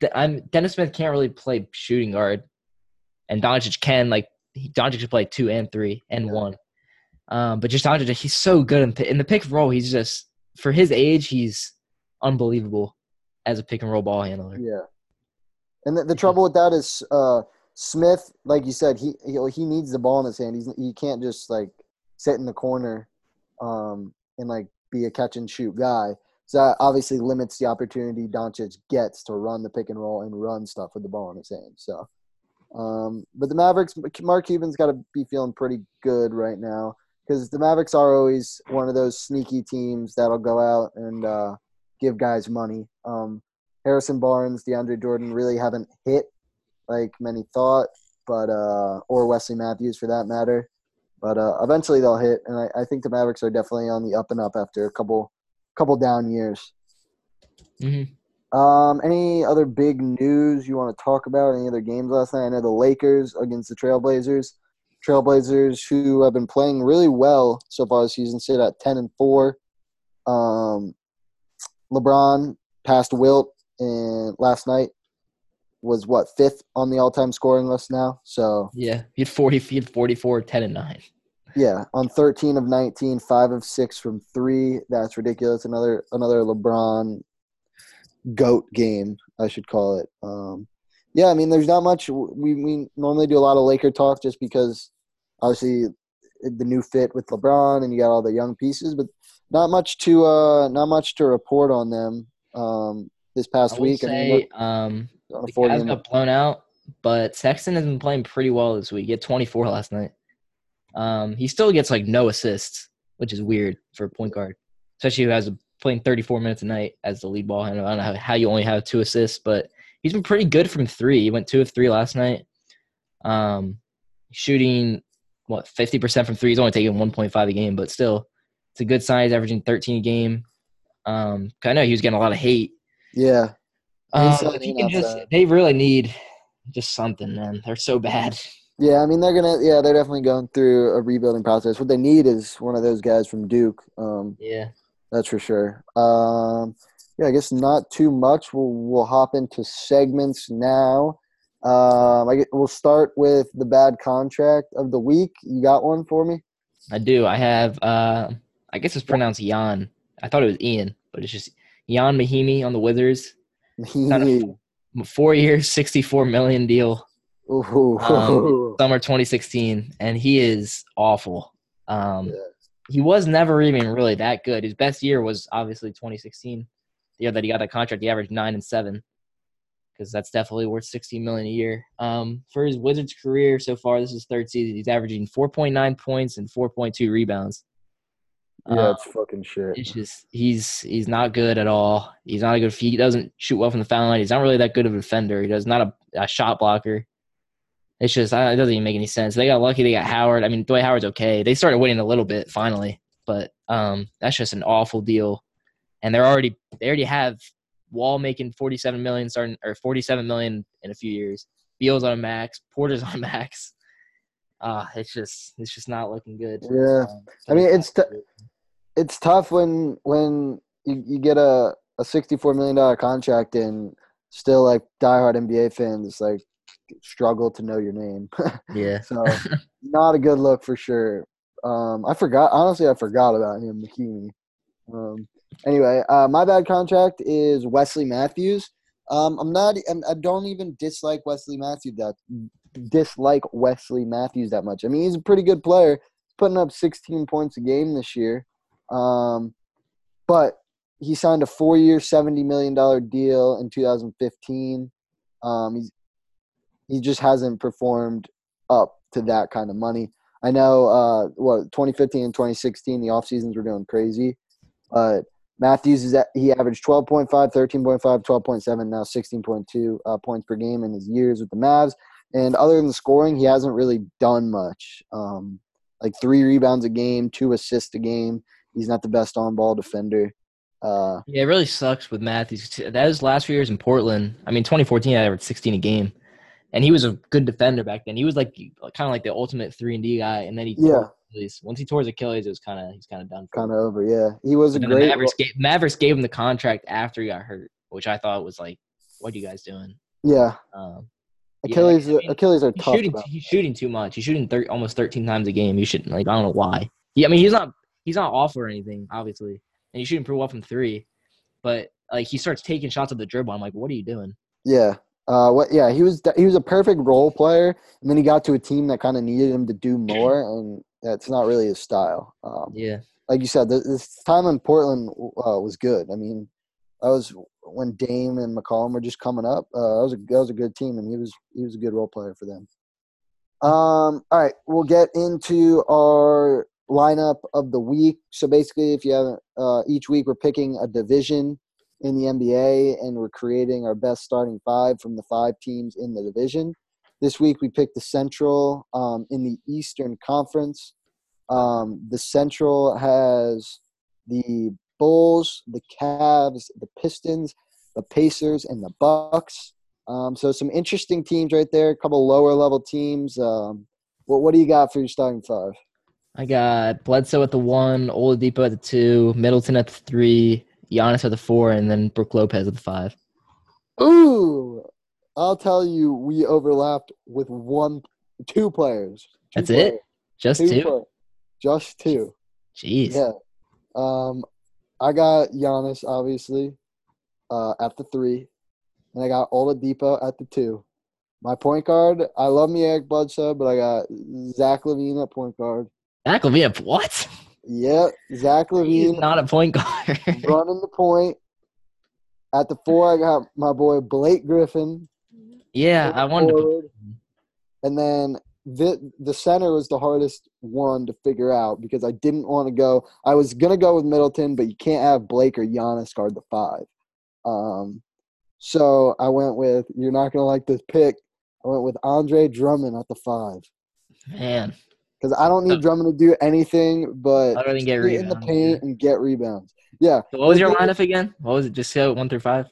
th- I'm Dennis Smith can't really play shooting guard, and Doncic can like Doncic can play two and three and Yeah. one. Um, but just Doncic, he's so good in, in the pick and roll. He's just for his age, he's unbelievable as a pick and roll ball handler. Yeah. And the, the trouble with that is uh, Smith, like you said, he he, he needs the ball in his hand. He's he can't just like sit in the corner um, and like be a catch and shoot guy. So that obviously limits the opportunity Doncic gets to run the pick and roll and run stuff with the ball in his hand. So, um, but the Mavericks, Mark Cuban's got to be feeling pretty good right now because the Mavericks are always one of those sneaky teams that'll go out and uh, give guys money. Um, Harrison Barnes, DeAndre Jordan really haven't hit like many thought, but uh, or Wesley Matthews for that matter. But uh, eventually they'll hit, and I, I think the Mavericks are definitely on the up and up after a couple couple down years. hmm Um, any other big news you want to talk about? Any other games last night? I know the Lakers against the Trailblazers. Trailblazers, who have been playing really well so far this season, sit at ten and four. Um, LeBron passed Wilt and last night was what fifth on the all-time scoring list now. So Yeah, he had forty. He had 44, 10 and nine. yeah, on thirteen of 19, 5 of six from three. That's ridiculous. Another another LeBron goat game, I should call it. Um, yeah, I mean, there's not much. We we normally do a lot of Laker talk just because obviously the new fit with LeBron and you got all the young pieces, but not much to uh not much to report on them um, this past I would week. I say mean, um, they're on a the Cavs got blown out, but Sexton has been playing pretty well this week. He had 24 last night. Um, he still gets like no assists, which is weird for a point guard, especially who has a, playing 34 minutes a night as the lead ball handler. I don't know how, how you only have two assists, but he's been pretty good from three. He went two of three last night. Um, shooting what 50% from three. He's only taking 1.5 a game, but still, it's a good size, averaging 13 a game. Um, I know he was getting a lot of hate yeah, um, Inside if he can just, they really need just something, man. They're so bad. Yeah, I mean they're gonna yeah they're definitely going through a rebuilding process. What they need is one of those guys from Duke. Um, Yeah. that's for sure. Um, yeah, I guess not too much. We'll we'll hop into segments now. Um, I get, we'll start with the bad contract of the week. You got one for me? I do. I have. Uh, I guess it's pronounced Jan. I thought it was Ian, but it's just Jan Mahinmi on the a- Four years, sixty-four million deal. Um, [laughs] Summer 2016, and he is awful. Um, Yeah. He was never even really that good. His best year was obviously 2016, the year that he got that contract. He averaged nine and seven, because that's definitely worth 60 million a year. Um, for his Wizards career so far, this is his third season. He's averaging 4.9 points and 4.2 rebounds. Yeah, Um, it's fucking shit. it's just he's he's not good at all. He's not a good. He doesn't shoot well from the foul line. He's not really that good of a defender. He does not a, a shot blocker. It's just I- it doesn't even make any sense. They got lucky. They got Howard. I mean, Dwight Howard's okay. They started winning a little bit finally, but um, that's just an awful deal. And they're already they already have Wall making forty seven million starting or forty seven million in a few years. Beal's on a max. Porter's [laughs] on a max. Uh, it's just it's just not looking good. Yeah. Um, I mean, it's t- it's tough when when you, you get a, a sixty four million dollar contract and still like diehard NBA fans like struggle to know your name. [laughs] yeah. so [laughs] not a good look for sure. Um, I forgot honestly, I forgot about him, McKinney. Um, anyway, uh, my bad contract is Wesley Matthews. Um, I'm not. I'm, I don't even dislike Wesley Matthews that dislike Wesley Matthews that much. I mean, he's a pretty good player, He's putting up 16 points a game this year. Um, but he signed a four-year, $70 million deal in 2015. Um, he's he just hasn't performed up to that kind of money. I know uh, what 2015 and 2016 the off seasons were doing crazy, but Matthews is at, he averaged 12.5, 13.5, 12.7, now 16.2 uh, points per game in his years with the Mavs. And other than the scoring, he hasn't really done much. Um, like three rebounds a game, two assists a game. He's not the best on ball defender. Uh, yeah, it really sucks with Matthews. That was last few years in Portland. I mean, 2014, I averaged 16 a game, and he was a good defender back then. He was like kind of like the ultimate three and D guy, and then he yeah. Achilles. Once he tore his Achilles, it was kind of he's kind of done. Kind of over, yeah. He was a great. Mavericks gave, Mavericks gave him the contract after he got hurt, which I thought was like, "What are you guys doing?" Yeah. Um, Achilles, yeah, I mean, Achilles are he's tough. Shooting, he's shooting too much. He's shooting thir- almost 13 times a game. You shouldn't like I don't know why. Yeah, I mean he's not he's not awful or anything, obviously, and he's shooting pretty well from three, but like he starts taking shots at the dribble. I'm like, what are you doing? Yeah. Uh, what? Yeah, he was he was a perfect role player, and then he got to a team that kind of needed him to do more, [clears throat] and that's not really his style. Um, Yeah, like you said, this, this time in Portland uh, was good. I mean, that was when Dame and McCollum were just coming up. Uh, that was a that was a good team, and he was he was a good role player for them. Um, all right, we'll get into our lineup of the week. So basically, if you haven't, uh, each week we're picking a division in the NBA, and we're creating our best starting five from the five teams in the division. This week we picked the Central um, in the Eastern Conference. Um, the Central has the Bulls, the Cavs, the Pistons, the Pacers, and the Bucks. Um, so some interesting teams right there. A couple lower level teams. Um, what what do you got for your starting five? I got Bledsoe at the one, Oladipo at the two, Middleton at the three, Giannis at the four, and then Brook Lopez at the five. Ooh, I'll tell you, we overlapped with one, two players. Two That's it? Just Two two? players. Just two. Jeez. Yeah. Um, I got Giannis obviously uh, at the three, and I got Oladipo at the two. My point guard, I love me Eric Bledsoe, but I got Zach LaVine at point guard. Zach LaVine, what? Yep, Zach He's LaVine not a point guard. [laughs] running the point. At the four, I got my boy Blake Griffin. yeah, I wanted to. forward. And then the the center was the hardest one to figure out because I didn't want to go. I was gonna go with Middleton, but you can't have Blake or Giannis guard the five. Um, so I went with you're not gonna like this pick. I went with Andre Drummond at the five Man, because I don't need Drummond to do anything but other than get get in the rebounds. paint and get rebounds. Yeah, So what was your lineup again? What was it? Just go one through five.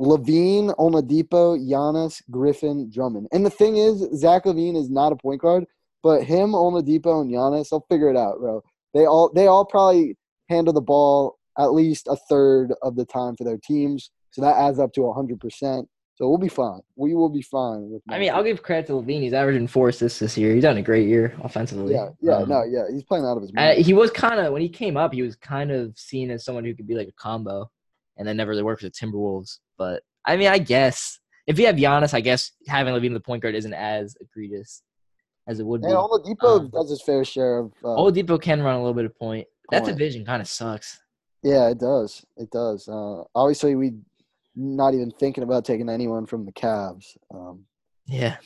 LaVine, Oladipo, Giannis, Griffin, Drummond. And the thing is, Zach LaVine is not a point guard, but him, Oladipo, and Giannis, they'll figure it out, bro. They all they all probably handle the ball at least a third of the time for their teams, so that adds up to hundred percent. So we'll be fine. We will be fine with. I mean, I'll give credit to LaVine. He's averaging four assists this year. He's done a great year offensively. yeah, yeah, Um, no, yeah. He's playing out of his Uh, mind. he was kind of when he came up, he was kind of seen as someone who could be like a combo, and then never really worked with the Timberwolves. But I mean, I guess if you have Giannis, I guess having LaVine the point guard isn't as egregious as it would be. and Oladipo um, does his fair share of. Uh, Oladipo can run a little bit of point. That Point. division kind of sucks. yeah, it does. It does. Uh, obviously, we not even thinking about taking anyone from the Cavs. Um, Yeah,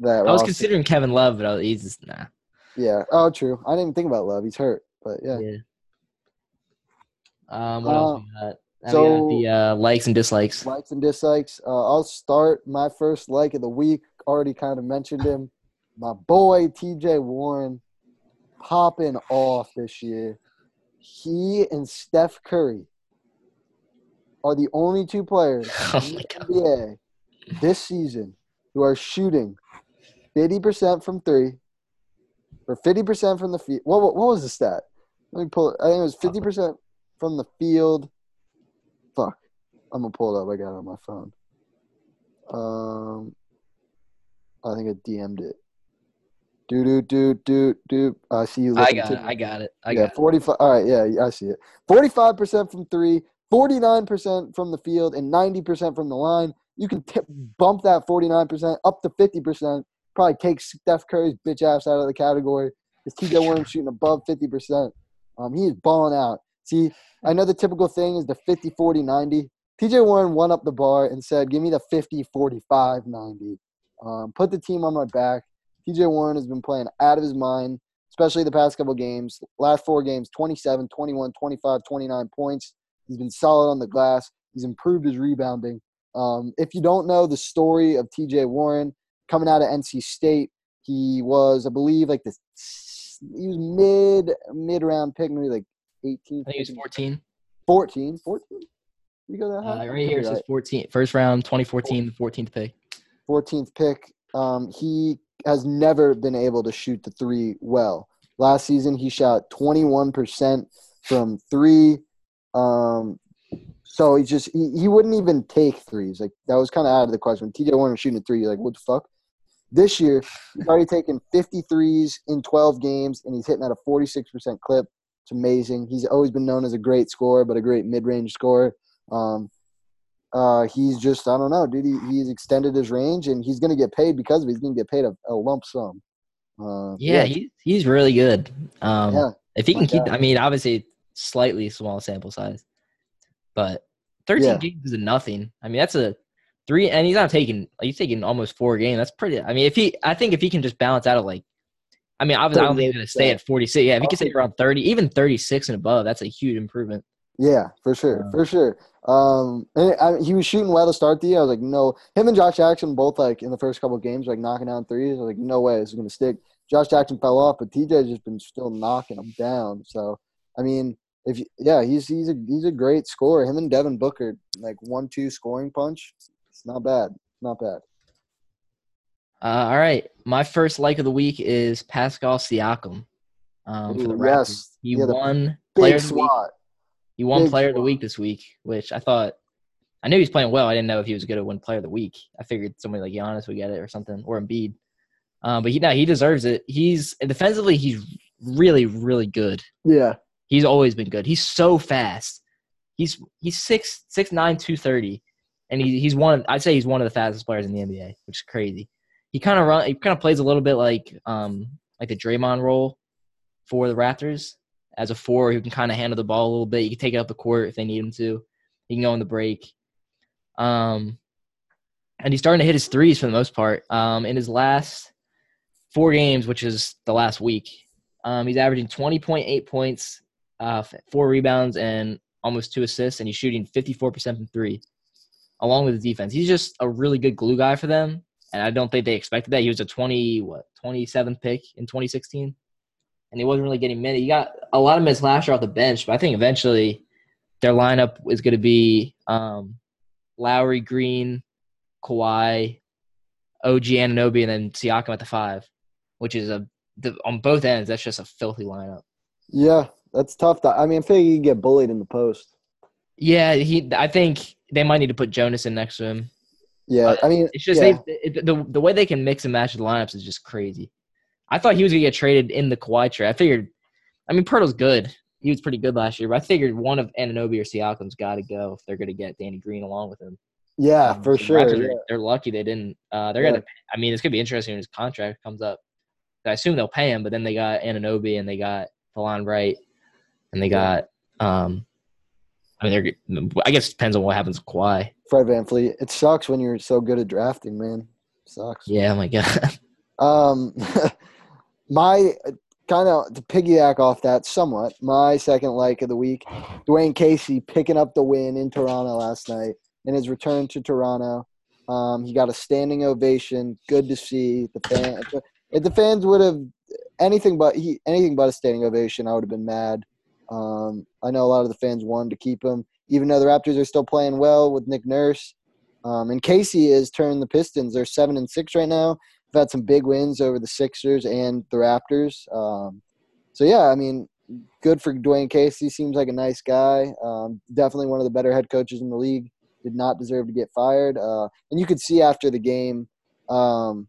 that I was considering Kevin Love, but I was, he's just nah. Yeah. Oh, true. I didn't even think about Love. He's hurt, but yeah. Yeah. Um, what else Uh, we got? Now so- the uh, likes and dislikes. Likes and dislikes. Uh, I'll start my first like of the week. Already kind of mentioned him. My boy T.J. Warren popping off this year. He and Steph Curry are the only two players [laughs] Oh in the God. NBA this season who are shooting 50% from three or 50% from the field. What, what, what was the stat? Let me pull it. I think it was 50% from the field. Fuck. I'm going to pull it up. I got it on my phone. Um, I think I DM'd it. Do do do do do. I see you. I got it. I got it. I yeah, got it. 45. All right, yeah, I see it. 45% from three, 49% from the field, and 90% from the line. You can tip, bump that 49% up to 50%. Probably take Steph Curry's bitch ass out of the category. Because TJ Warren shooting above 50%. Um, he is balling out. See, I know the typical thing is the 50, 40, 90. TJ Warren went up the bar and said, give me the 50, 45, 90. Um, put the team on my back. TJ Warren has been playing out of his mind, especially the past couple games. Last four games 27, 21, 25, 29 points. He's been solid on the glass. He's improved his rebounding. Um, if you don't know the story of TJ Warren coming out of NC State, he was, I believe, like this. He was mid mid round pick, maybe like 18. I think it was 14. 14. 14? You go that Uh, right here it says 14. First round, 2014, the 14th pick. 14th pick. Um, he has never been able to shoot the three well. Last season, he shot 21% from three. Um, so he just he, he wouldn't even take threes. Like that was kind of out of the question. TJ Warren was shooting a three, you're like, what the fuck? This year, he's already [laughs] taken 53s in 12 games, and he's hitting at a 46% clip. It's amazing. He's always been known as a great scorer, but a great mid-range scorer. Um, uh, he's just I don't know, dude. He, he's extended his range, and he's gonna get paid because of it. He's gonna get paid a, a lump sum. Uh, Yeah, he, he's really good. Um, yeah, if he my can keep, God. I mean, obviously slightly small sample size, but 13 Yeah. games is a nothing. I mean, that's a three, and he's not taking, he's taking almost four games. That's pretty. I mean, if he, I think if he can just balance out of like, I mean, obviously, I don't think he's to stay at 46. Yeah, if he can stay around 30, even 36 and above, that's a huge improvement. yeah, for sure, Yeah. for sure. Um, and I, he was shooting well to start the year. I was like, no. Him and Josh Jackson both like in the first couple of games, like knocking down threes. I was like, no way, this is gonna stick. Josh Jackson fell off, but TJ's just been still knocking them down. So, I mean, if you, yeah, he's he's a he's a great scorer. Him and Devin Booker, like one two scoring punch. It's not bad, not bad. Uh, all right, my first like of the week is Pascal Siakam. Um, for the Raptors. yes. he Yeah, won Player of the Week. He won Big Player of the. Week this week, which I thought I knew he was playing well. I didn't know if he was going to win Player of the Week. I figured somebody like Giannis would get it or something, or Embiid. Um, but he no, he deserves it. He's defensively, he's really, really good. Yeah, He's always been good. He's so fast. He's he's six six nine two thirty, and he, he's one. Of, I'd say he's one of the fastest players in the NBA, which is crazy. He kind of run. He kind of plays a little bit like um like the Draymond role for the Raptors as a four who can kind of handle the ball a little bit. He can take it up the court if they need him to. He can go in the break. Um, and he's starting to hit his threes for the most part. Um, in his last four games, which is the last week, um, he's averaging twenty point eight points, uh, four rebounds, and almost two assists, and he's shooting fifty four percent from three, along with his defense. He's just a really good glue guy for them, and I don't think they expected that. He was a twenty what twenty seventh pick in twenty sixteen, and he wasn't really getting minutes. He got a lot of minutes last year off the bench, but I think eventually their lineup is going to be um, Lowry, Green, Kawhi, OG Anunoby, and then Siakam at the five, which is a the, on both ends. That's just a filthy lineup. yeah, that's tough. To, I mean, I feel like you get bullied in the post. Yeah, he. I think they might need to put Jonas in next to him. Yeah, But I mean, It's just yeah. they it, the the way they can mix and match the lineups is just crazy. I thought he was gonna get traded in the Kawhi trade. I figured. I mean, Poeltl's good. He was pretty good last year, but I figured one of Anunoby or Siakam's got to go if they're gonna get Danny Green along with him. yeah, Um, for so sure. Yeah. they're lucky they didn't. Uh, they're Yeah. gonna. I mean, it's gonna be interesting when his contract comes up. I assume they'll pay him, but then they got Anunoby and they got Delon Wright and they got. um I mean, they're. I guess it depends on what happens with Kawhi. Fred VanVleet. It sucks when you're so good at drafting, man. sucks. Yeah, oh my god. [laughs] Um, [laughs] my kind of to piggyback off that somewhat. My second like of the week, Dwane Casey picking up the win in Toronto last night in his return to Toronto. Um, he got a standing ovation. Good to see the fans. If the fans would have anything but he anything but a standing ovation, I would have been mad. Um, I know a lot of the fans wanted to keep him, even though the Raptors are still playing well with Nick Nurse. Um, and Casey is turning the Pistons. They're seven and six right now. They've had some big wins over the Sixers and the Raptors. Um, so yeah, I mean, good for Dwane Casey. Seems like a nice guy. Um, definitely one of the better head coaches in the league. Did not deserve to get fired. Uh, and you could see after the game um,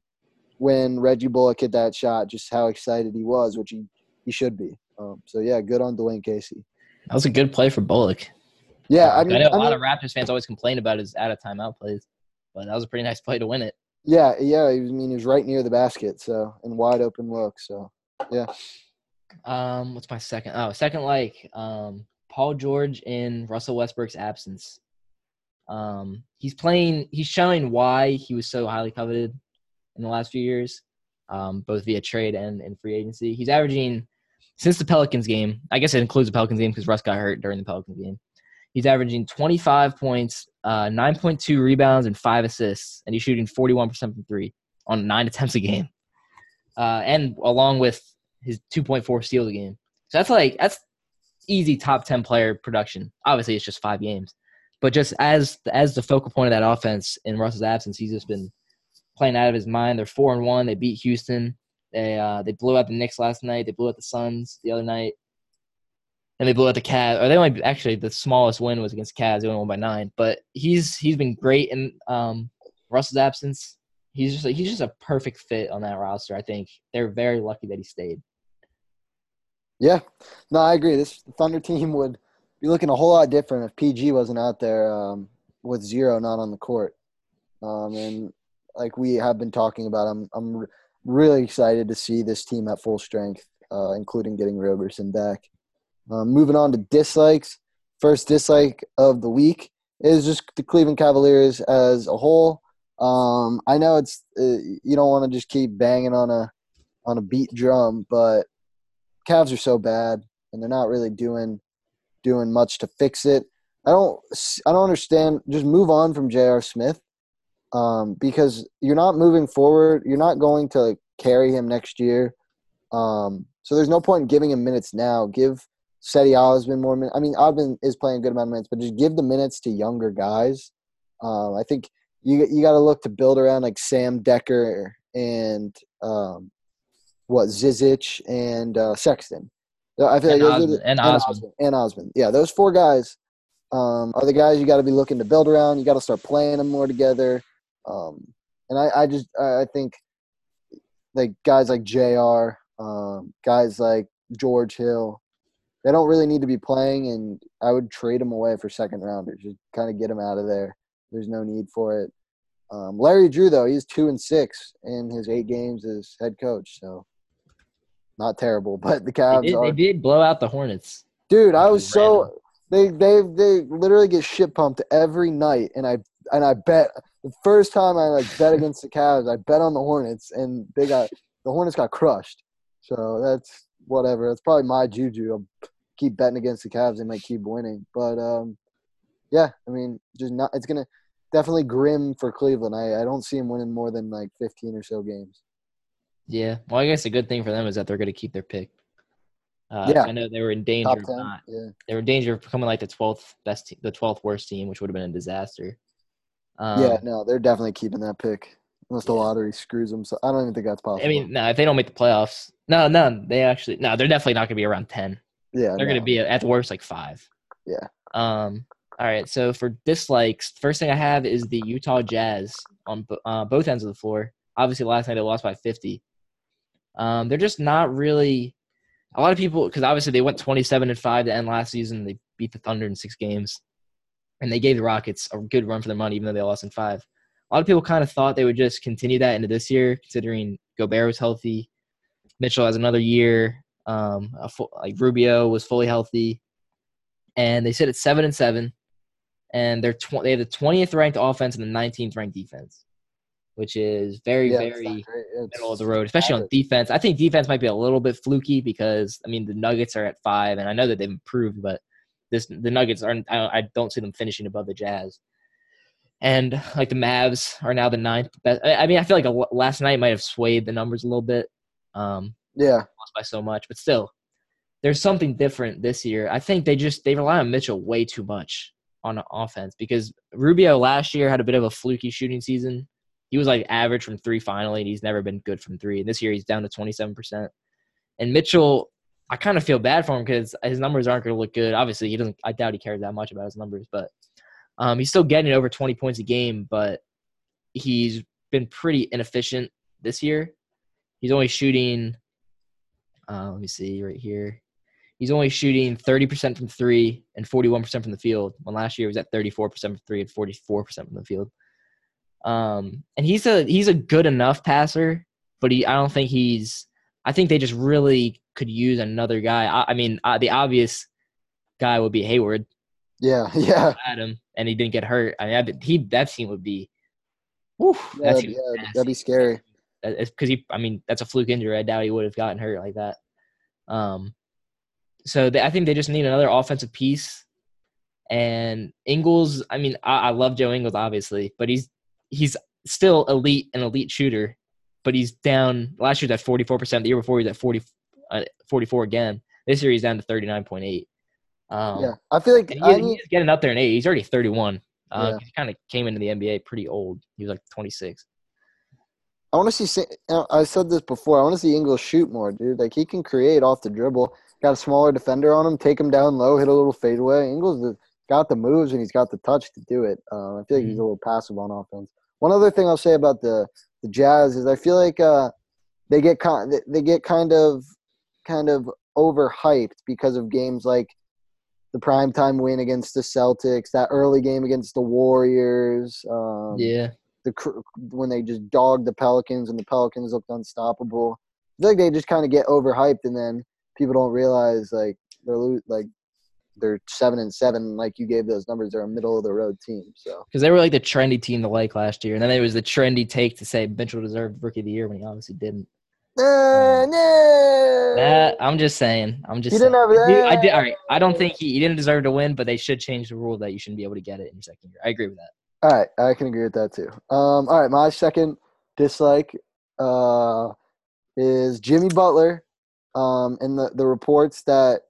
when Reggie Bullock hit that shot, just how excited he was, which he, he should be. Um, so yeah, good on Dwane Casey. That was a good play for Bullock. Yeah, I mean, I know a I lot mean- of Raptors fans always complain about his out of timeout plays, but that was a pretty nice play to win it. Yeah, yeah. I mean, he was right near the basket, so and wide open look. So yeah, Um, what's my second? Oh, second like um Paul George in Russell Westbrook's absence. Um, he's playing. He's showing why he was so highly coveted in the last few years, um, both via trade and in free agency. He's averaging since the Pelicans game. I guess it includes the Pelicans game because Russ got hurt during the Pelicans game. He's averaging 25 points, uh, 9.2 rebounds, and five assists, and he's shooting 41% from three on nine [laughs] attempts a game. Uh, and along with his 2.4 steals a game. So that's like that's easy top 10 player production. Obviously, it's just five games, but just as as the focal point of that offense in Russ's absence, he's just been playing out of his mind. They're four and one. They beat Houston. They uh, they blew out the Knicks last night. They blew out the Suns the other night, and they blew out the Cavs. Or they only actually the smallest win was against Cavs. They only won by nine. But he's he's been great in um, Russ's absence. He's just he's just a perfect fit on that roster. I think they're very lucky that he stayed. yeah. No, I agree. This Thunder team would be looking a whole lot different if PG wasn't out there um, with zero not on the court. Um, and like we have been talking about, I'm I'm really excited to see this team at full strength, uh, including getting Roberson back. Um, moving on to dislikes. First dislike of the week is just the Cleveland Cavaliers as a whole. Um, I know it's uh, you don't want to just keep banging on a on a beat drum, but Cavs are so bad and they're not really doing doing much to fix it. I don't I don't understand. Just move on from J.R. Smith um, because you're not moving forward. You're not going to carry him next year. Um, so there's no point in giving him minutes now. Give Cedi Osman more minutes. I mean, Osman is playing a good amount of minutes, but just give the minutes to younger guys. Um, I think you you got to look to build around like Sam Dekker and um, what Zizic and uh, Sexton. I feel And like those are Osman- the- and Osman. and Osman. Yeah, those four guys um, are the guys you got to be looking to build around. You got to start playing them more together. Um, and I, I just I think like guys like Jr. Um, guys like George Hill, they don't really need to be playing, and I would trade them away for second rounders. Just kind of get them out of there. There's no need for it. Um, Larry Drew though, he's two and six in his eight games as head coach, so not terrible. [laughs] But the They Cavs did, are they did blow out the Hornets. Dude, I was so they they they literally get shit pumped every night, and I and I bet the first time I like bet against the Cavs, I bet on the Hornets, and they got the Hornets got crushed. So that's whatever. That's probably my juju. I'll keep betting against the Cavs; they might keep winning. But um, yeah, I mean, just not. It's gonna definitely grim for Cleveland. I I don't see them winning more than like fifteen or so games. Yeah. Well, I guess the good thing for them is that they're going to keep their pick. Uh, Yeah. I know they were in danger Top of ten, not. yeah. They were in danger of becoming like the twelfth best, te- the twelfth worst team, which would have been a disaster. Um, yeah, no, they're definitely keeping that pick unless the Yeah. lottery screws them. So I don't even think that's possible. I mean, no, if they don't make the playoffs, no, no, they actually, no, they're definitely not going to be around ten. yeah, They're going to be at the worst like five. Yeah. Um. All right. So for dislikes, first thing I have is the Utah Jazz on uh, both ends of the floor. Obviously, last night they lost by 50. Um, they're just not really. A lot of people, because obviously they went 27 and five to end last season. They beat the Thunder in six games, and they gave the Rockets a good run for their money, even though they lost in five. A lot of people kind of thought they would just continue that into this year, considering Gobert was healthy, Mitchell has another year, um, full, like Rubio was fully healthy, and they sit at seven and seven, and they're tw- they have the twentieth ranked offense and the nineteenth ranked defense, which is very Yeah, very. Middle of the road, especially on defense. I think defense might be a little bit fluky because I mean the Nuggets are at five, and I know that they've improved, but this the Nuggets aren't. I don't, I don't see them finishing above the Jazz. And like the Mavs are now the ninth best. I mean, I feel like a, last night might have swayed the numbers a little bit, um, Yeah, lost by so much, but still, there's something different this year. I think they just they rely on Mitchell way too much. on offense because Rubio last year had a bit of a fluky shooting season. He was like average from three finally, and he's never been good from three. And this year he's down to 27%. And Mitchell, I kind of feel bad for him because his numbers aren't going to look good. Obviously, he doesn't. I doubt he cares that much about his numbers, but um, he's still getting over 20 points a game. But he's been pretty inefficient this year. He's only shooting. Uh, let me see right here. He's only shooting 30% from three and 41% from the field. When last year he was at 34% from three and 44% from the field. Um, and he's a he's a good enough passer, but he I don't think he's. I think they just really could use another guy. I, I mean, uh, the obvious guy would be Hayward. Yeah, [laughs] yeah. Adam, and he didn't get hurt. I mean, that, he that team would be. Whew, Yeah, that yeah, that'd be scary. because he. I mean, that's a fluke injury. I doubt he would have gotten hurt like that. Um, so they, I think they just need another offensive piece. And Ingles, I mean, I, I love Joe Ingles obviously, but he's he's still elite, an elite shooter. But he's down. Last year he was at forty four percent. The year before he was at 40, uh, 44 again. This year he's down to thirty nine point eight. Um, Yeah, I feel like and I need, he's getting up there in age. He's already 31. Uh, Yeah. He kind of came into the NBA pretty old. He was like 26. I want to see. I said this before. I want to see Ingles shoot more, dude. Like he can create off the dribble. Got a smaller defender on him. Take him down low. Hit a little fadeaway. Ingles got the moves and he's got the touch to do it. Uh, I feel like he's Mhm. a little passive on offense. One other thing I'll say about the the Jazz is I feel like uh, they get kind they get kind of kind of overhyped because of games like the primetime win against the Celtics, that early game against the Warriors. Um, yeah. the cr- when they just dogged the Pelicans and the Pelicans looked unstoppable. I feel like they just kind of get overhyped and then people don't realize like they're lo- like they're seven and seven. Like you gave those numbers, they're a middle of the road team. So Because they were like the trendy team to like last year. And then it was the trendy take to say Mitchell deserved Rookie of the Year when he obviously didn't. nah, nah. That, I'm just saying. I'm just He saying. didn't have Dude, I did. All right. I don't think he, he didn't deserve to win, but they should change the rule that you shouldn't be able to get it in your second year. I agree with that. All right, I can agree with that too. Um, all right, my second dislike uh, is Jimmy Butler. Um, and the, the reports that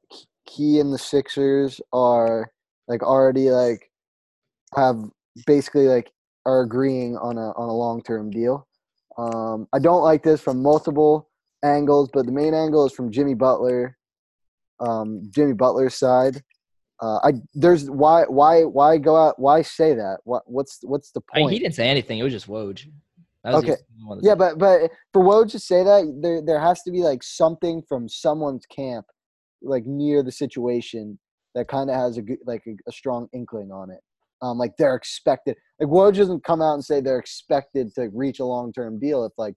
he and the Sixers are like already like have basically like are agreeing on a on a long term deal. Um, I don't like this from multiple angles, but the main angle is from Jimmy Butler, um, Jimmy Butler's side. Uh, I there's why why why go out why say that what what's what's the I mean, point? he didn't say anything. It was just Woj. That was Okay. yeah, but but for Woj to say that there there has to be like something from someone's camp, like near the situation that kind of has a good like a, a strong inkling on it. Um, like they're expected. Like Woj doesn't come out and say they're expected to reach a long term deal if like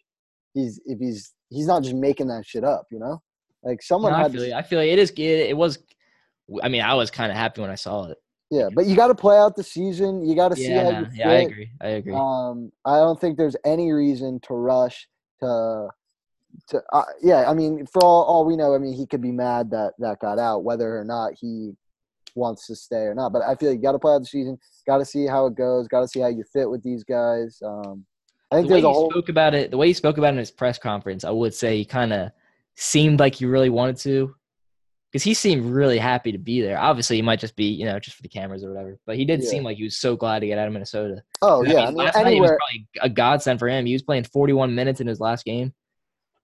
he's if he's he's not just making that shit up, you know. Like No, someone I had feel you. I feel like it is. It, it was. I mean, I was kind of happy when I saw it. Yeah, but you got to play out the season. You got to see Yeah, how nah, you yeah, I agree. I agree. Um, I don't think there's any reason to rush to. To uh, yeah, I mean, for all, all we know, I mean, he could be mad that that got out, whether or not he wants to stay or not. But I feel like you got to play out the season. Got to see how it goes. Got to see how you fit with these guys. Um, I think the way there's a he whole. spoke about it, the way he spoke about it in his press conference, I would say he kind of seemed like he really wanted to, because he seemed really happy to be there. Obviously, he might just be, you know, just for the cameras or whatever. But he did Yeah. seem like he was so glad to get out of Minnesota. Oh I yeah, I mean, last night was probably a godsend for him. He was playing 41 minutes in his last game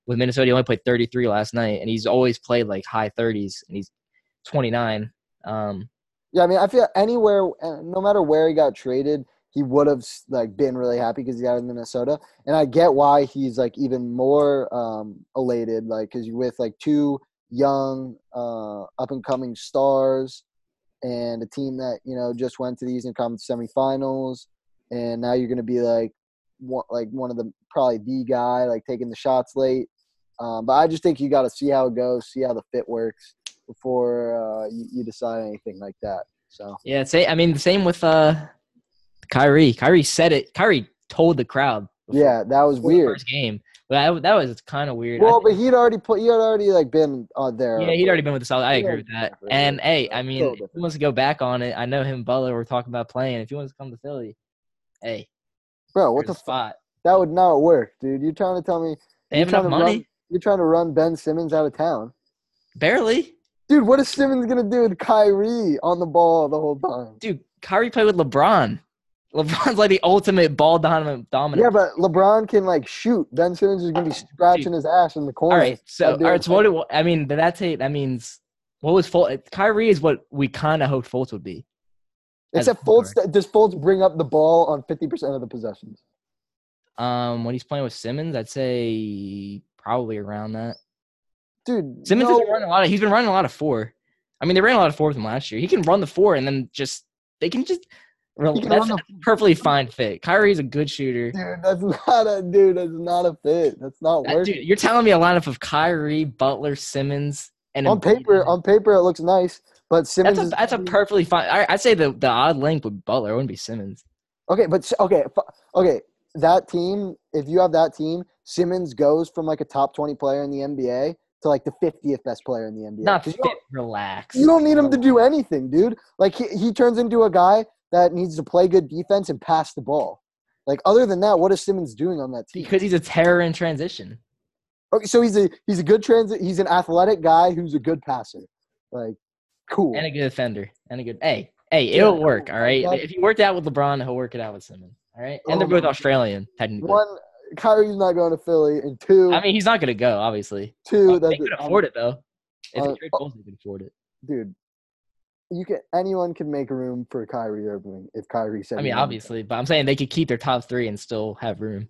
with Minnesota. He only played 33 last night, and he's always played like high 30s, and he's 29. Um, Yeah, I mean, I feel anywhere, no matter where he got traded, he would have like been really happy because he got in Minnesota, and I get why he's like even more um, elated, like because you're with like two young, uh, up and coming stars, and a team that you know just went to the Eastern Conference semifinals, and now you're gonna be like one, like one of the probably the guy like taking the shots late. Um, but I just think you got to see how it goes, see how the fit works before uh, you, you decide anything like that. So yeah, say I mean the same with uh, Kyrie. Kyrie said it. Kyrie told the crowd. before- yeah, that was weird. First game, but that, that was kind of weird. Well, but he'd already put he had already like been uh, there. Yeah, he'd already been with the Celtics. I agree with that. And hey, I mean, if he wants to go back on it, I know him and Butler were talking about playing. If he wants to come to Philly, hey, bro. What the spot? That would not work, dude. You're trying to tell me They have enough money. run. You're trying to run Ben Simmons out of town, Barely, dude. What is Simmons gonna do with Kyrie on the ball the whole time? dude. Kyrie played with LeBron. LeBron's like the ultimate ball dominant. dominant. Yeah, but LeBron can like shoot. Ben Simmons is gonna be scratching his ass in the corner. all right. So all right. So what? Do, I mean, that's it. That means what was Fultz? Kyrie is what we kind of hoped Fultz would be. Except Fultz, does Fultz bring up the ball on fifty percent of the possessions? Um, when he's playing with Simmons, I'd say probably around that. Dude, Simmons no, has been running a lot. Of, he's been running a lot of four. I mean, they ran a lot of four with him last year. He can run the four and then just they can just. Can that's a perfectly fine fit. Kyrie's a good shooter. dude, that's not a dude. That's not a fit. That's not That- working. dude, you're telling me a lineup of Kyrie, Butler, Simmons, and on paper, on paper, it looks nice, but Simmons that's a is that's a perfectly fine. I, I'd say the the odd link with Butler wouldn't be Simmons. okay. But okay, okay, that team. If you have that team, Simmons goes from like a top twenty player in the NBA to like the fiftieth best player in the NBA. Not fit. you Relax. you don't need him to do anything, dude. Like he, he turns into a guy that needs to play good defense and pass the ball. Like other than that, what is Simmons doing on that team? because he's a terror in transition. Okay, so he's a he's a good transit. He's an athletic guy who's a good passer. Like, cool. and a good defender and a good. Hey, hey, it'll work. All right. If he worked out with LeBron, he'll work it out with Simmons. All right. And Oh they're both Australian, technically. One, Kyrie's not going to Philly, and two, I mean, he's not gonna go. Obviously, two. they That's could afford it though. If uh, they trade they could afford it. dude. You can anyone can make room for Kyrie Irving if Kyrie said. I mean, obviously, but I'm saying they could keep their top three and still have room.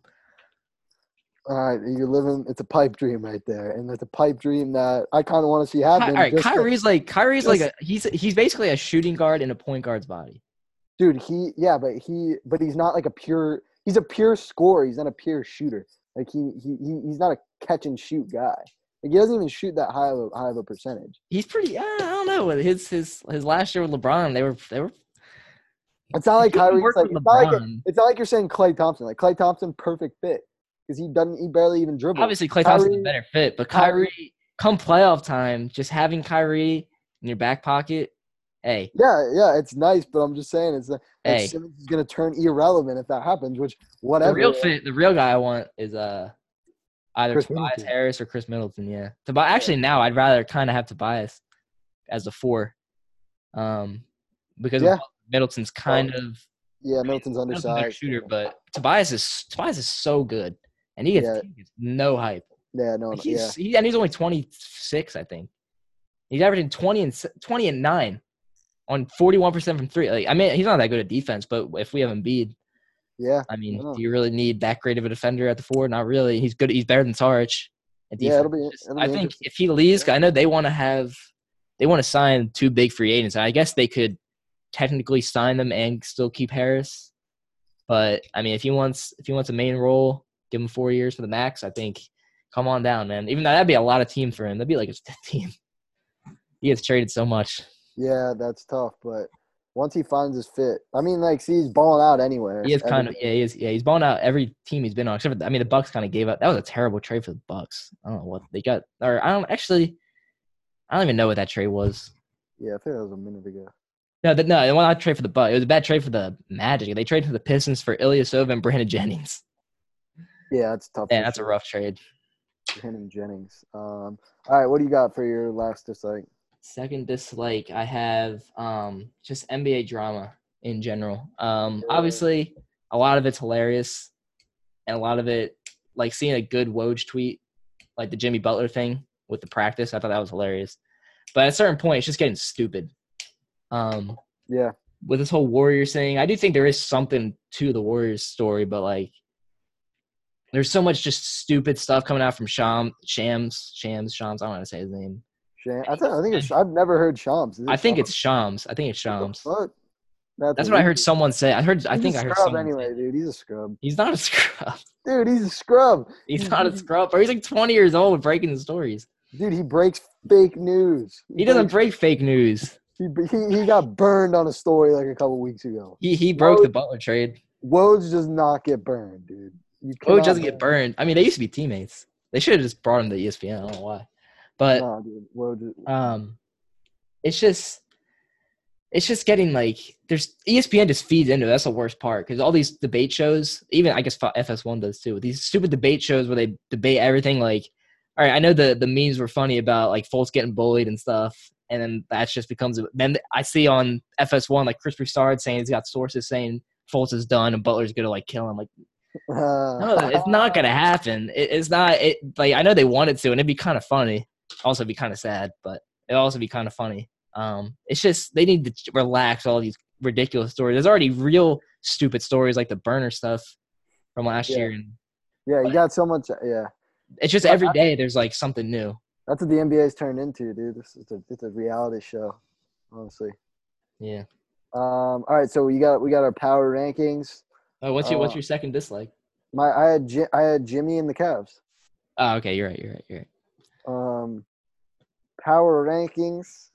All right, you're living. It's a pipe dream right there, and it's a pipe dream that I kind of want to see happen. all right, just Kyrie's like Kyrie's like a, he's he's basically a shooting guard in a point guard's body. dude. He yeah, but he but he's not like a pure. He's a pure scorer. He's not a pure shooter. Like he he, he he's not a catch and shoot guy. Like he doesn't even shoot that high of a, high of a percentage. He's pretty. I don't know. His his his last year with LeBron, they were they were. It's not like Kyrie. It's, like, it's, not like it's not like you're saying Klay Thompson. Like Klay Thompson, perfect fit because he doesn't. He barely even dribble. Obviously, Klay Thompson's a better fit, but Kyrie- Kyrie, come playoff time, just having Kyrie in your back pocket, hey, Yeah, yeah, it's nice, but I'm just saying it's like Hey. Simmons is gonna turn irrelevant if that happens. Which whatever. the real fit, the real guy I want is uh either Chris Tobias Middleton. Harris or Khris Middleton. Yeah, Tobias. Actually, now I'd rather kind of have Tobias as a four, um, because Yeah. Middleton's kind of Yeah, Middleton's undersized. shooter, but Tobias is Tobias is so good, and he gets, Yeah. he gets no hype. Yeah, no, Like, yeah. he's he, and he's only 26, I think. He's averaging 20 and 20 and 9 on 41% from 3. Like I mean, he's not that good at defense, but if we have Embiid, Yeah, I mean, Yeah. do you really need that great of a defender at the four? Not really. He's good. He's better than Saric Yeah, it'll be- it'll I think if he leaves, I know they want to have they want to sign two big free agents. I guess they could technically sign them and still keep Harris. But I mean, if he wants if he wants a main role, give him four years for the max. I think come on down, man. Even though that'd be a lot of team for him. That'd be like his fifth [laughs] team. He gets traded so much. Yeah, that's tough. But once he finds his fit, I mean, like, see, he's balling out anywhere. He is kind of yeah, he is yeah. He's balling out every team he's been on. Except for, I mean, the Bucks kind of gave up. That was a terrible trade for the Bucks. I don't know what they got. Or I don't actually. I don't even know what that trade was. Yeah, I think that was a minute ago. No, the, no, it was not trade for the Bucks. It was a bad trade for the Magic. They traded for the Pistons for Ilyasova and Brandon Jennings. Yeah, that's tough. Yeah, that's a rough trade. And Jennings. Um, all right, what do you got for your last dislike? Second dislike, I have um, just NBA drama in general. Um, obviously, a lot of it's hilarious, and a lot of it, like seeing a good Woj tweet, like the Jimmy Butler thing with the practice. I thought that was hilarious. But at a certain point, it's just getting stupid. Um, Yeah, with this whole Warriors thing, I do think there is something to the Warriors story, but like, there's so much just stupid stuff coming out from Sham, Shams, Shams, Shams. I don't want to say his name. Sham. I, think I think it's. I've never heard Shams. Is it I think Shams? it's Shams. I think it's Shams. fuck? That's what I heard someone say. I heard. I He's think I heard scrub someone anyway, say- dude. He's a scrub. He's not a [laughs] scrub. Dude, he's a scrub. He's not a scrub. Or he's like 20 years old breaking the stories. Dude, he breaks fake news. He doesn't breaks- break fake news. He, he, he got burned on a story like a couple weeks ago. He he broke the Butler trade. Woj does not get burned, dude. You Woj cannot doesn't get burned. I mean, they used to be teammates. They should have just brought him to ESPN. I don't know why, but Nah, um, it's just it's just getting like there's ESPN just feeds into it. That's the worst part because all these debate shows, even I guess FS1 does too. These stupid debate shows where they debate everything. Like, all right, I know the the memes were funny about like Fultz getting bullied and stuff, and then that just becomes. Then I see on FS1 like Chris Broussard saying he's got sources saying Fultz is done and Butler's gonna like kill him. Like, [laughs] no, it's not gonna happen. It, it's not. It like I know they wanted to, and it'd be kind of funny. Also, be kind of sad, but it'd also be kind of funny. Um, it's just they need to relax all these ridiculous stories. There's already real stupid stories like the burner stuff from last Yeah. year, and yeah, you got so much. Yeah, it's just every day there's like something new. that's what the NBA's turned into, dude. This is a it's a reality show, honestly. Yeah. Um, all right, so we got we got our power rankings. Oh, what's your what's Uh, your second dislike? My I had I had Jimmy and the Cavs. Oh, okay, you're right. You're right. You're right. Um, power rankings.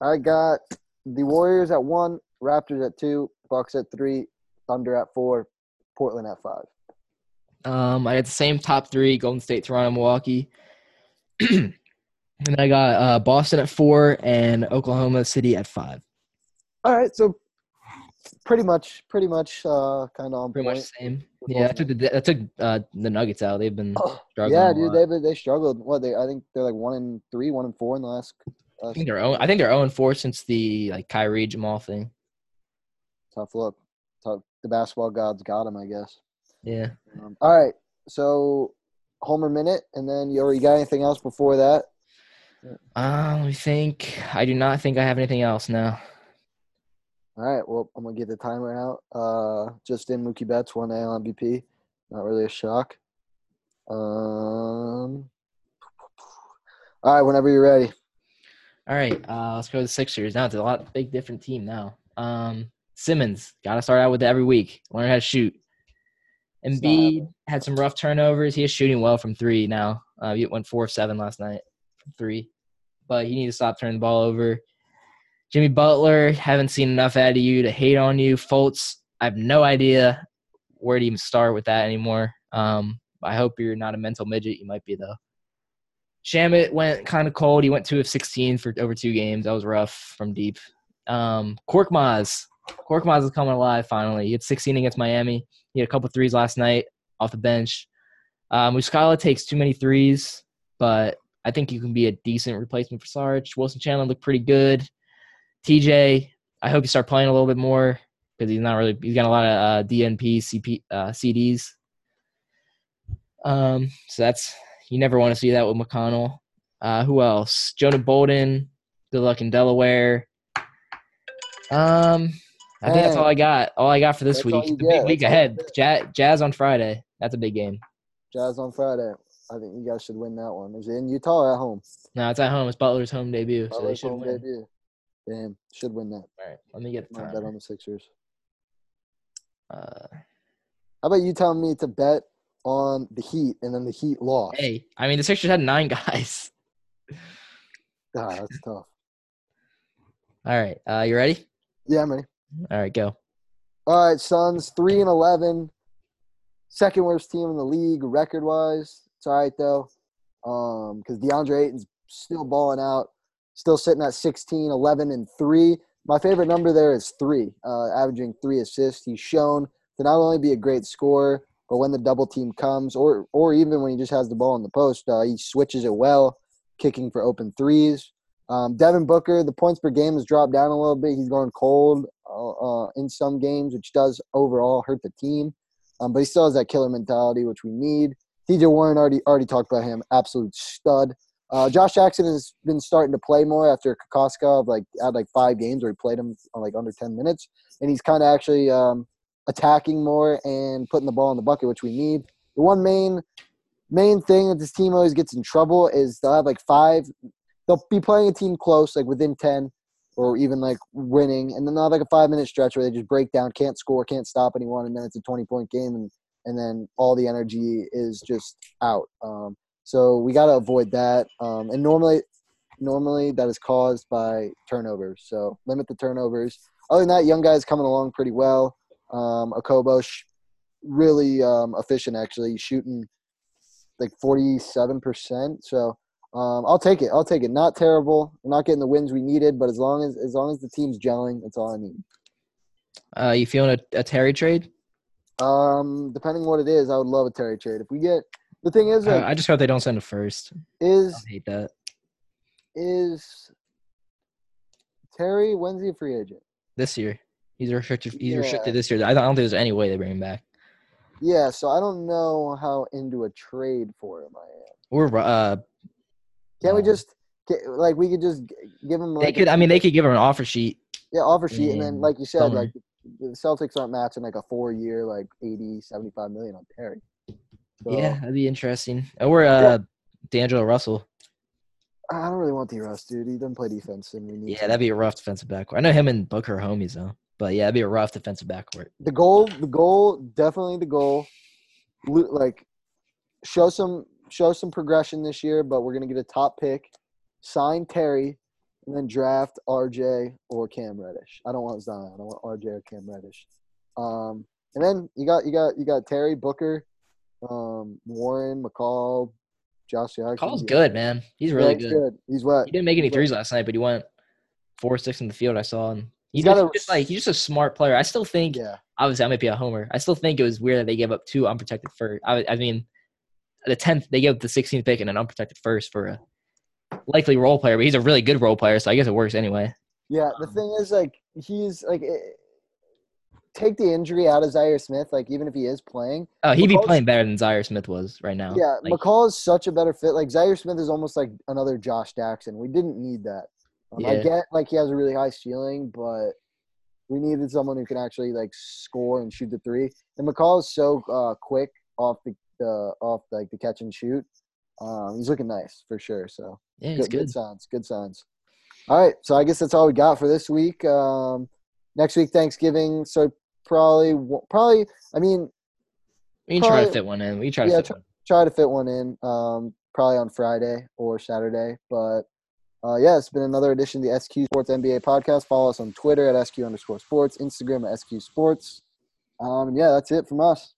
I got the Warriors at one, Raptors at two, Bucks at three, Thunder at four, Portland at five. Um, I had the same top three: Golden State, Toronto, Milwaukee. [clears throat] and I got uh, Boston at four and Oklahoma City at five. All right, so pretty much, pretty much, uh, kind of on Pretty point. much same. Yeah, I took the I took uh, the Nuggets out. They've been struggling. yeah, dude, lot. they they struggled. What they? I think they're like one and three, one and four in the last. I think they're own. I think they're and four since the like Kyrie Jamal thing. tough look. Tough. The basketball gods got them, I guess. Yeah. Um, all right, so Homer minute, and then you already got anything else before that? Um, me think. I do not think I have anything else now. All right, well, I'm gonna get the timer out. Uh, just in Mookie Betts won AL MVP. Not really a shock. Um, all right, whenever you're ready. All right, uh, let's go to the Sixers. Now it's a lot big different team now. Um, Simmons got to start out with it every week. Learn how to shoot. Embiid had some rough turnovers. He is shooting well from three now. Uh, he went four of seven last night from three, but he needs to stop turning the ball over. Jimmy Butler, haven't seen enough out of you to hate on you. Fultz, I have no idea where to even start with that anymore. Um, I hope you're not a mental midget. You might be though. Shamet went kind of cold. He went two of 16 for over two games. That was rough from deep. Um, Korkmaz. Korkmaz is coming alive finally. He had 16 against Miami. He had a couple threes last night off the bench. Um, Muscala takes too many threes, but I think you can be a decent replacement for Sarge. Wilson Chandler looked pretty good. TJ, I hope you start playing a little bit more because he's not really. He's got a lot of uh, DNP CP, uh, CDs. Um, so that's you never want to see that with McConnell. Uh, who else? Jonah Bolden. Good luck in Delaware. Um, I think that's all I got. All I got for this That's week. The big week That's ahead. Jazz, Jazz on Friday. That's a big game. Jazz on Friday. I think you guys should win that one. Is it in Utah or at home? No, it's at home. It's Butler's home debut, so they Butler's should home win. debut. Damn, should win that. All right, let me get the Might bet on the Sixers. Uh, How about you telling me to bet on the Heat and then the Heat lost? hey, I mean the Sixers had nine [laughs] guys. Ah, that's tough. All right, uh, you ready? Yeah, I'm ready. All right, go. All right, Suns three and eleven, second worst team in the league record wise. It's all right though, um, because DeAndre Ayton's still balling out, still sitting at 16, 11, and three. My favorite number there is three, uh, averaging three assists. He's shown to not only be a great scorer, but when the double team comes, or or even when he just has the ball in the post, uh, he switches it well, kicking for open threes. Um, Devin Booker, the points per game has dropped down a little bit. He's going cold uh, uh, in some games, which does overall hurt the team. Um, but he still has that killer mentality, which we need. TJ Warren already already talked about him, absolute stud. Uh, Josh Jackson has been starting to play more after Kokoskov like had like five games where he played him on like under ten minutes, and he's kind of actually um, attacking more and putting the ball in the bucket, which we need. The one main main thing that this team always gets in trouble is they'll have like five. They'll be playing a team close, like within ten, or even like winning, and then they'll have like a five minute stretch where they just break down, can't score, can't stop anyone, and then it's a twenty point game, and and then all the energy is just out. Um, so we got to avoid that. Um, and normally, normally that is caused by turnovers. So limit the turnovers. Other than that, young guys coming along pretty well. Um, Okobo, sh- really um, efficient actually, He's shooting like forty-seven percent. So um, I'll take it. I'll take it. Not terrible. We're not getting the wins we needed, but as long as as long as the team's gelling, that's all I need. Uh, you feeling a, a Terry trade? Um, depending what it is, I would love a Terry trade. If we get the thing is, Uh, like, I just hope they don't send a first. I is hate that. is Terry, when's he a free agent? this year. He's restricted. He's Yeah. restricted this year. I don't, I don't think there's any way they bring him back. Yeah, so I don't know how into a trade for him I am. Or uh, Can't we just get, like we could just give him they like a- could. I mean, they could give him an offer sheet. yeah offer sheet and then like you said summer. like the Celtics aren't matching like a four year like 80 75 million on Terry. So, Yeah, that'd be interesting. Or uh, D'Angelo Russell. I don't really want the Russ, dude. He doesn't play defense, and we need Yeah, some- that'd be a rough defensive backcourt. I know him and Booker are homies though, but yeah, that'd be a rough defensive backcourt. the goal. The goal, definitely the goal. Like, show some show some progression this year, but we're gonna get a top pick, sign Terry, and then draft RJ or Cam Reddish. I don't want Zion. I want RJ or Cam Reddish. Um, and then you got you got you got Terry Booker, um, Warren Mikal, Josh Jackson. Call's Yeah. good, man. He's Yeah, really he's good. He's what? He didn't make any threes last night, but he went four or six in the field. I saw, and he He's got just, a- just like he's just a smart player. I still think, Yeah. obviously, I might be a homer. I still think it was weird that they gave up two unprotected first. I, I mean, the tenth they gave up the 16th pick and an unprotected first for a likely role player, but he's a really good role player, so I guess it works anyway. Yeah, the Um, thing is, like, he's like, eh, take the injury out of Zhaire Smith. Like, even if he is playing, Oh, he'd be playing better than Zhaire Smith was right now. yeah, Like, Mikal is such a better fit. Like, Zhaire Smith is almost like another Josh Jackson. We didn't need that. Um, I get like he has a really high ceiling, but we needed someone who can actually like score and shoot the three. And Mikal is so uh, quick off the, the off like the catch and shoot. Um, he's looking nice for sure. So yeah, good, good. good signs. Good signs. All right, so I guess that's all we got for this week. Um, next week, Thanksgiving. So probably, probably. I mean, We can try to fit one in. We try to Yeah, fit try- one. try to fit one in. Um, probably on Friday or Saturday. But uh, yeah, it's been another edition of the SQ Sports NBA podcast. Follow us on Twitter at SQ underscore Sports, Instagram at SQ Sports. Um, and yeah, that's it from us.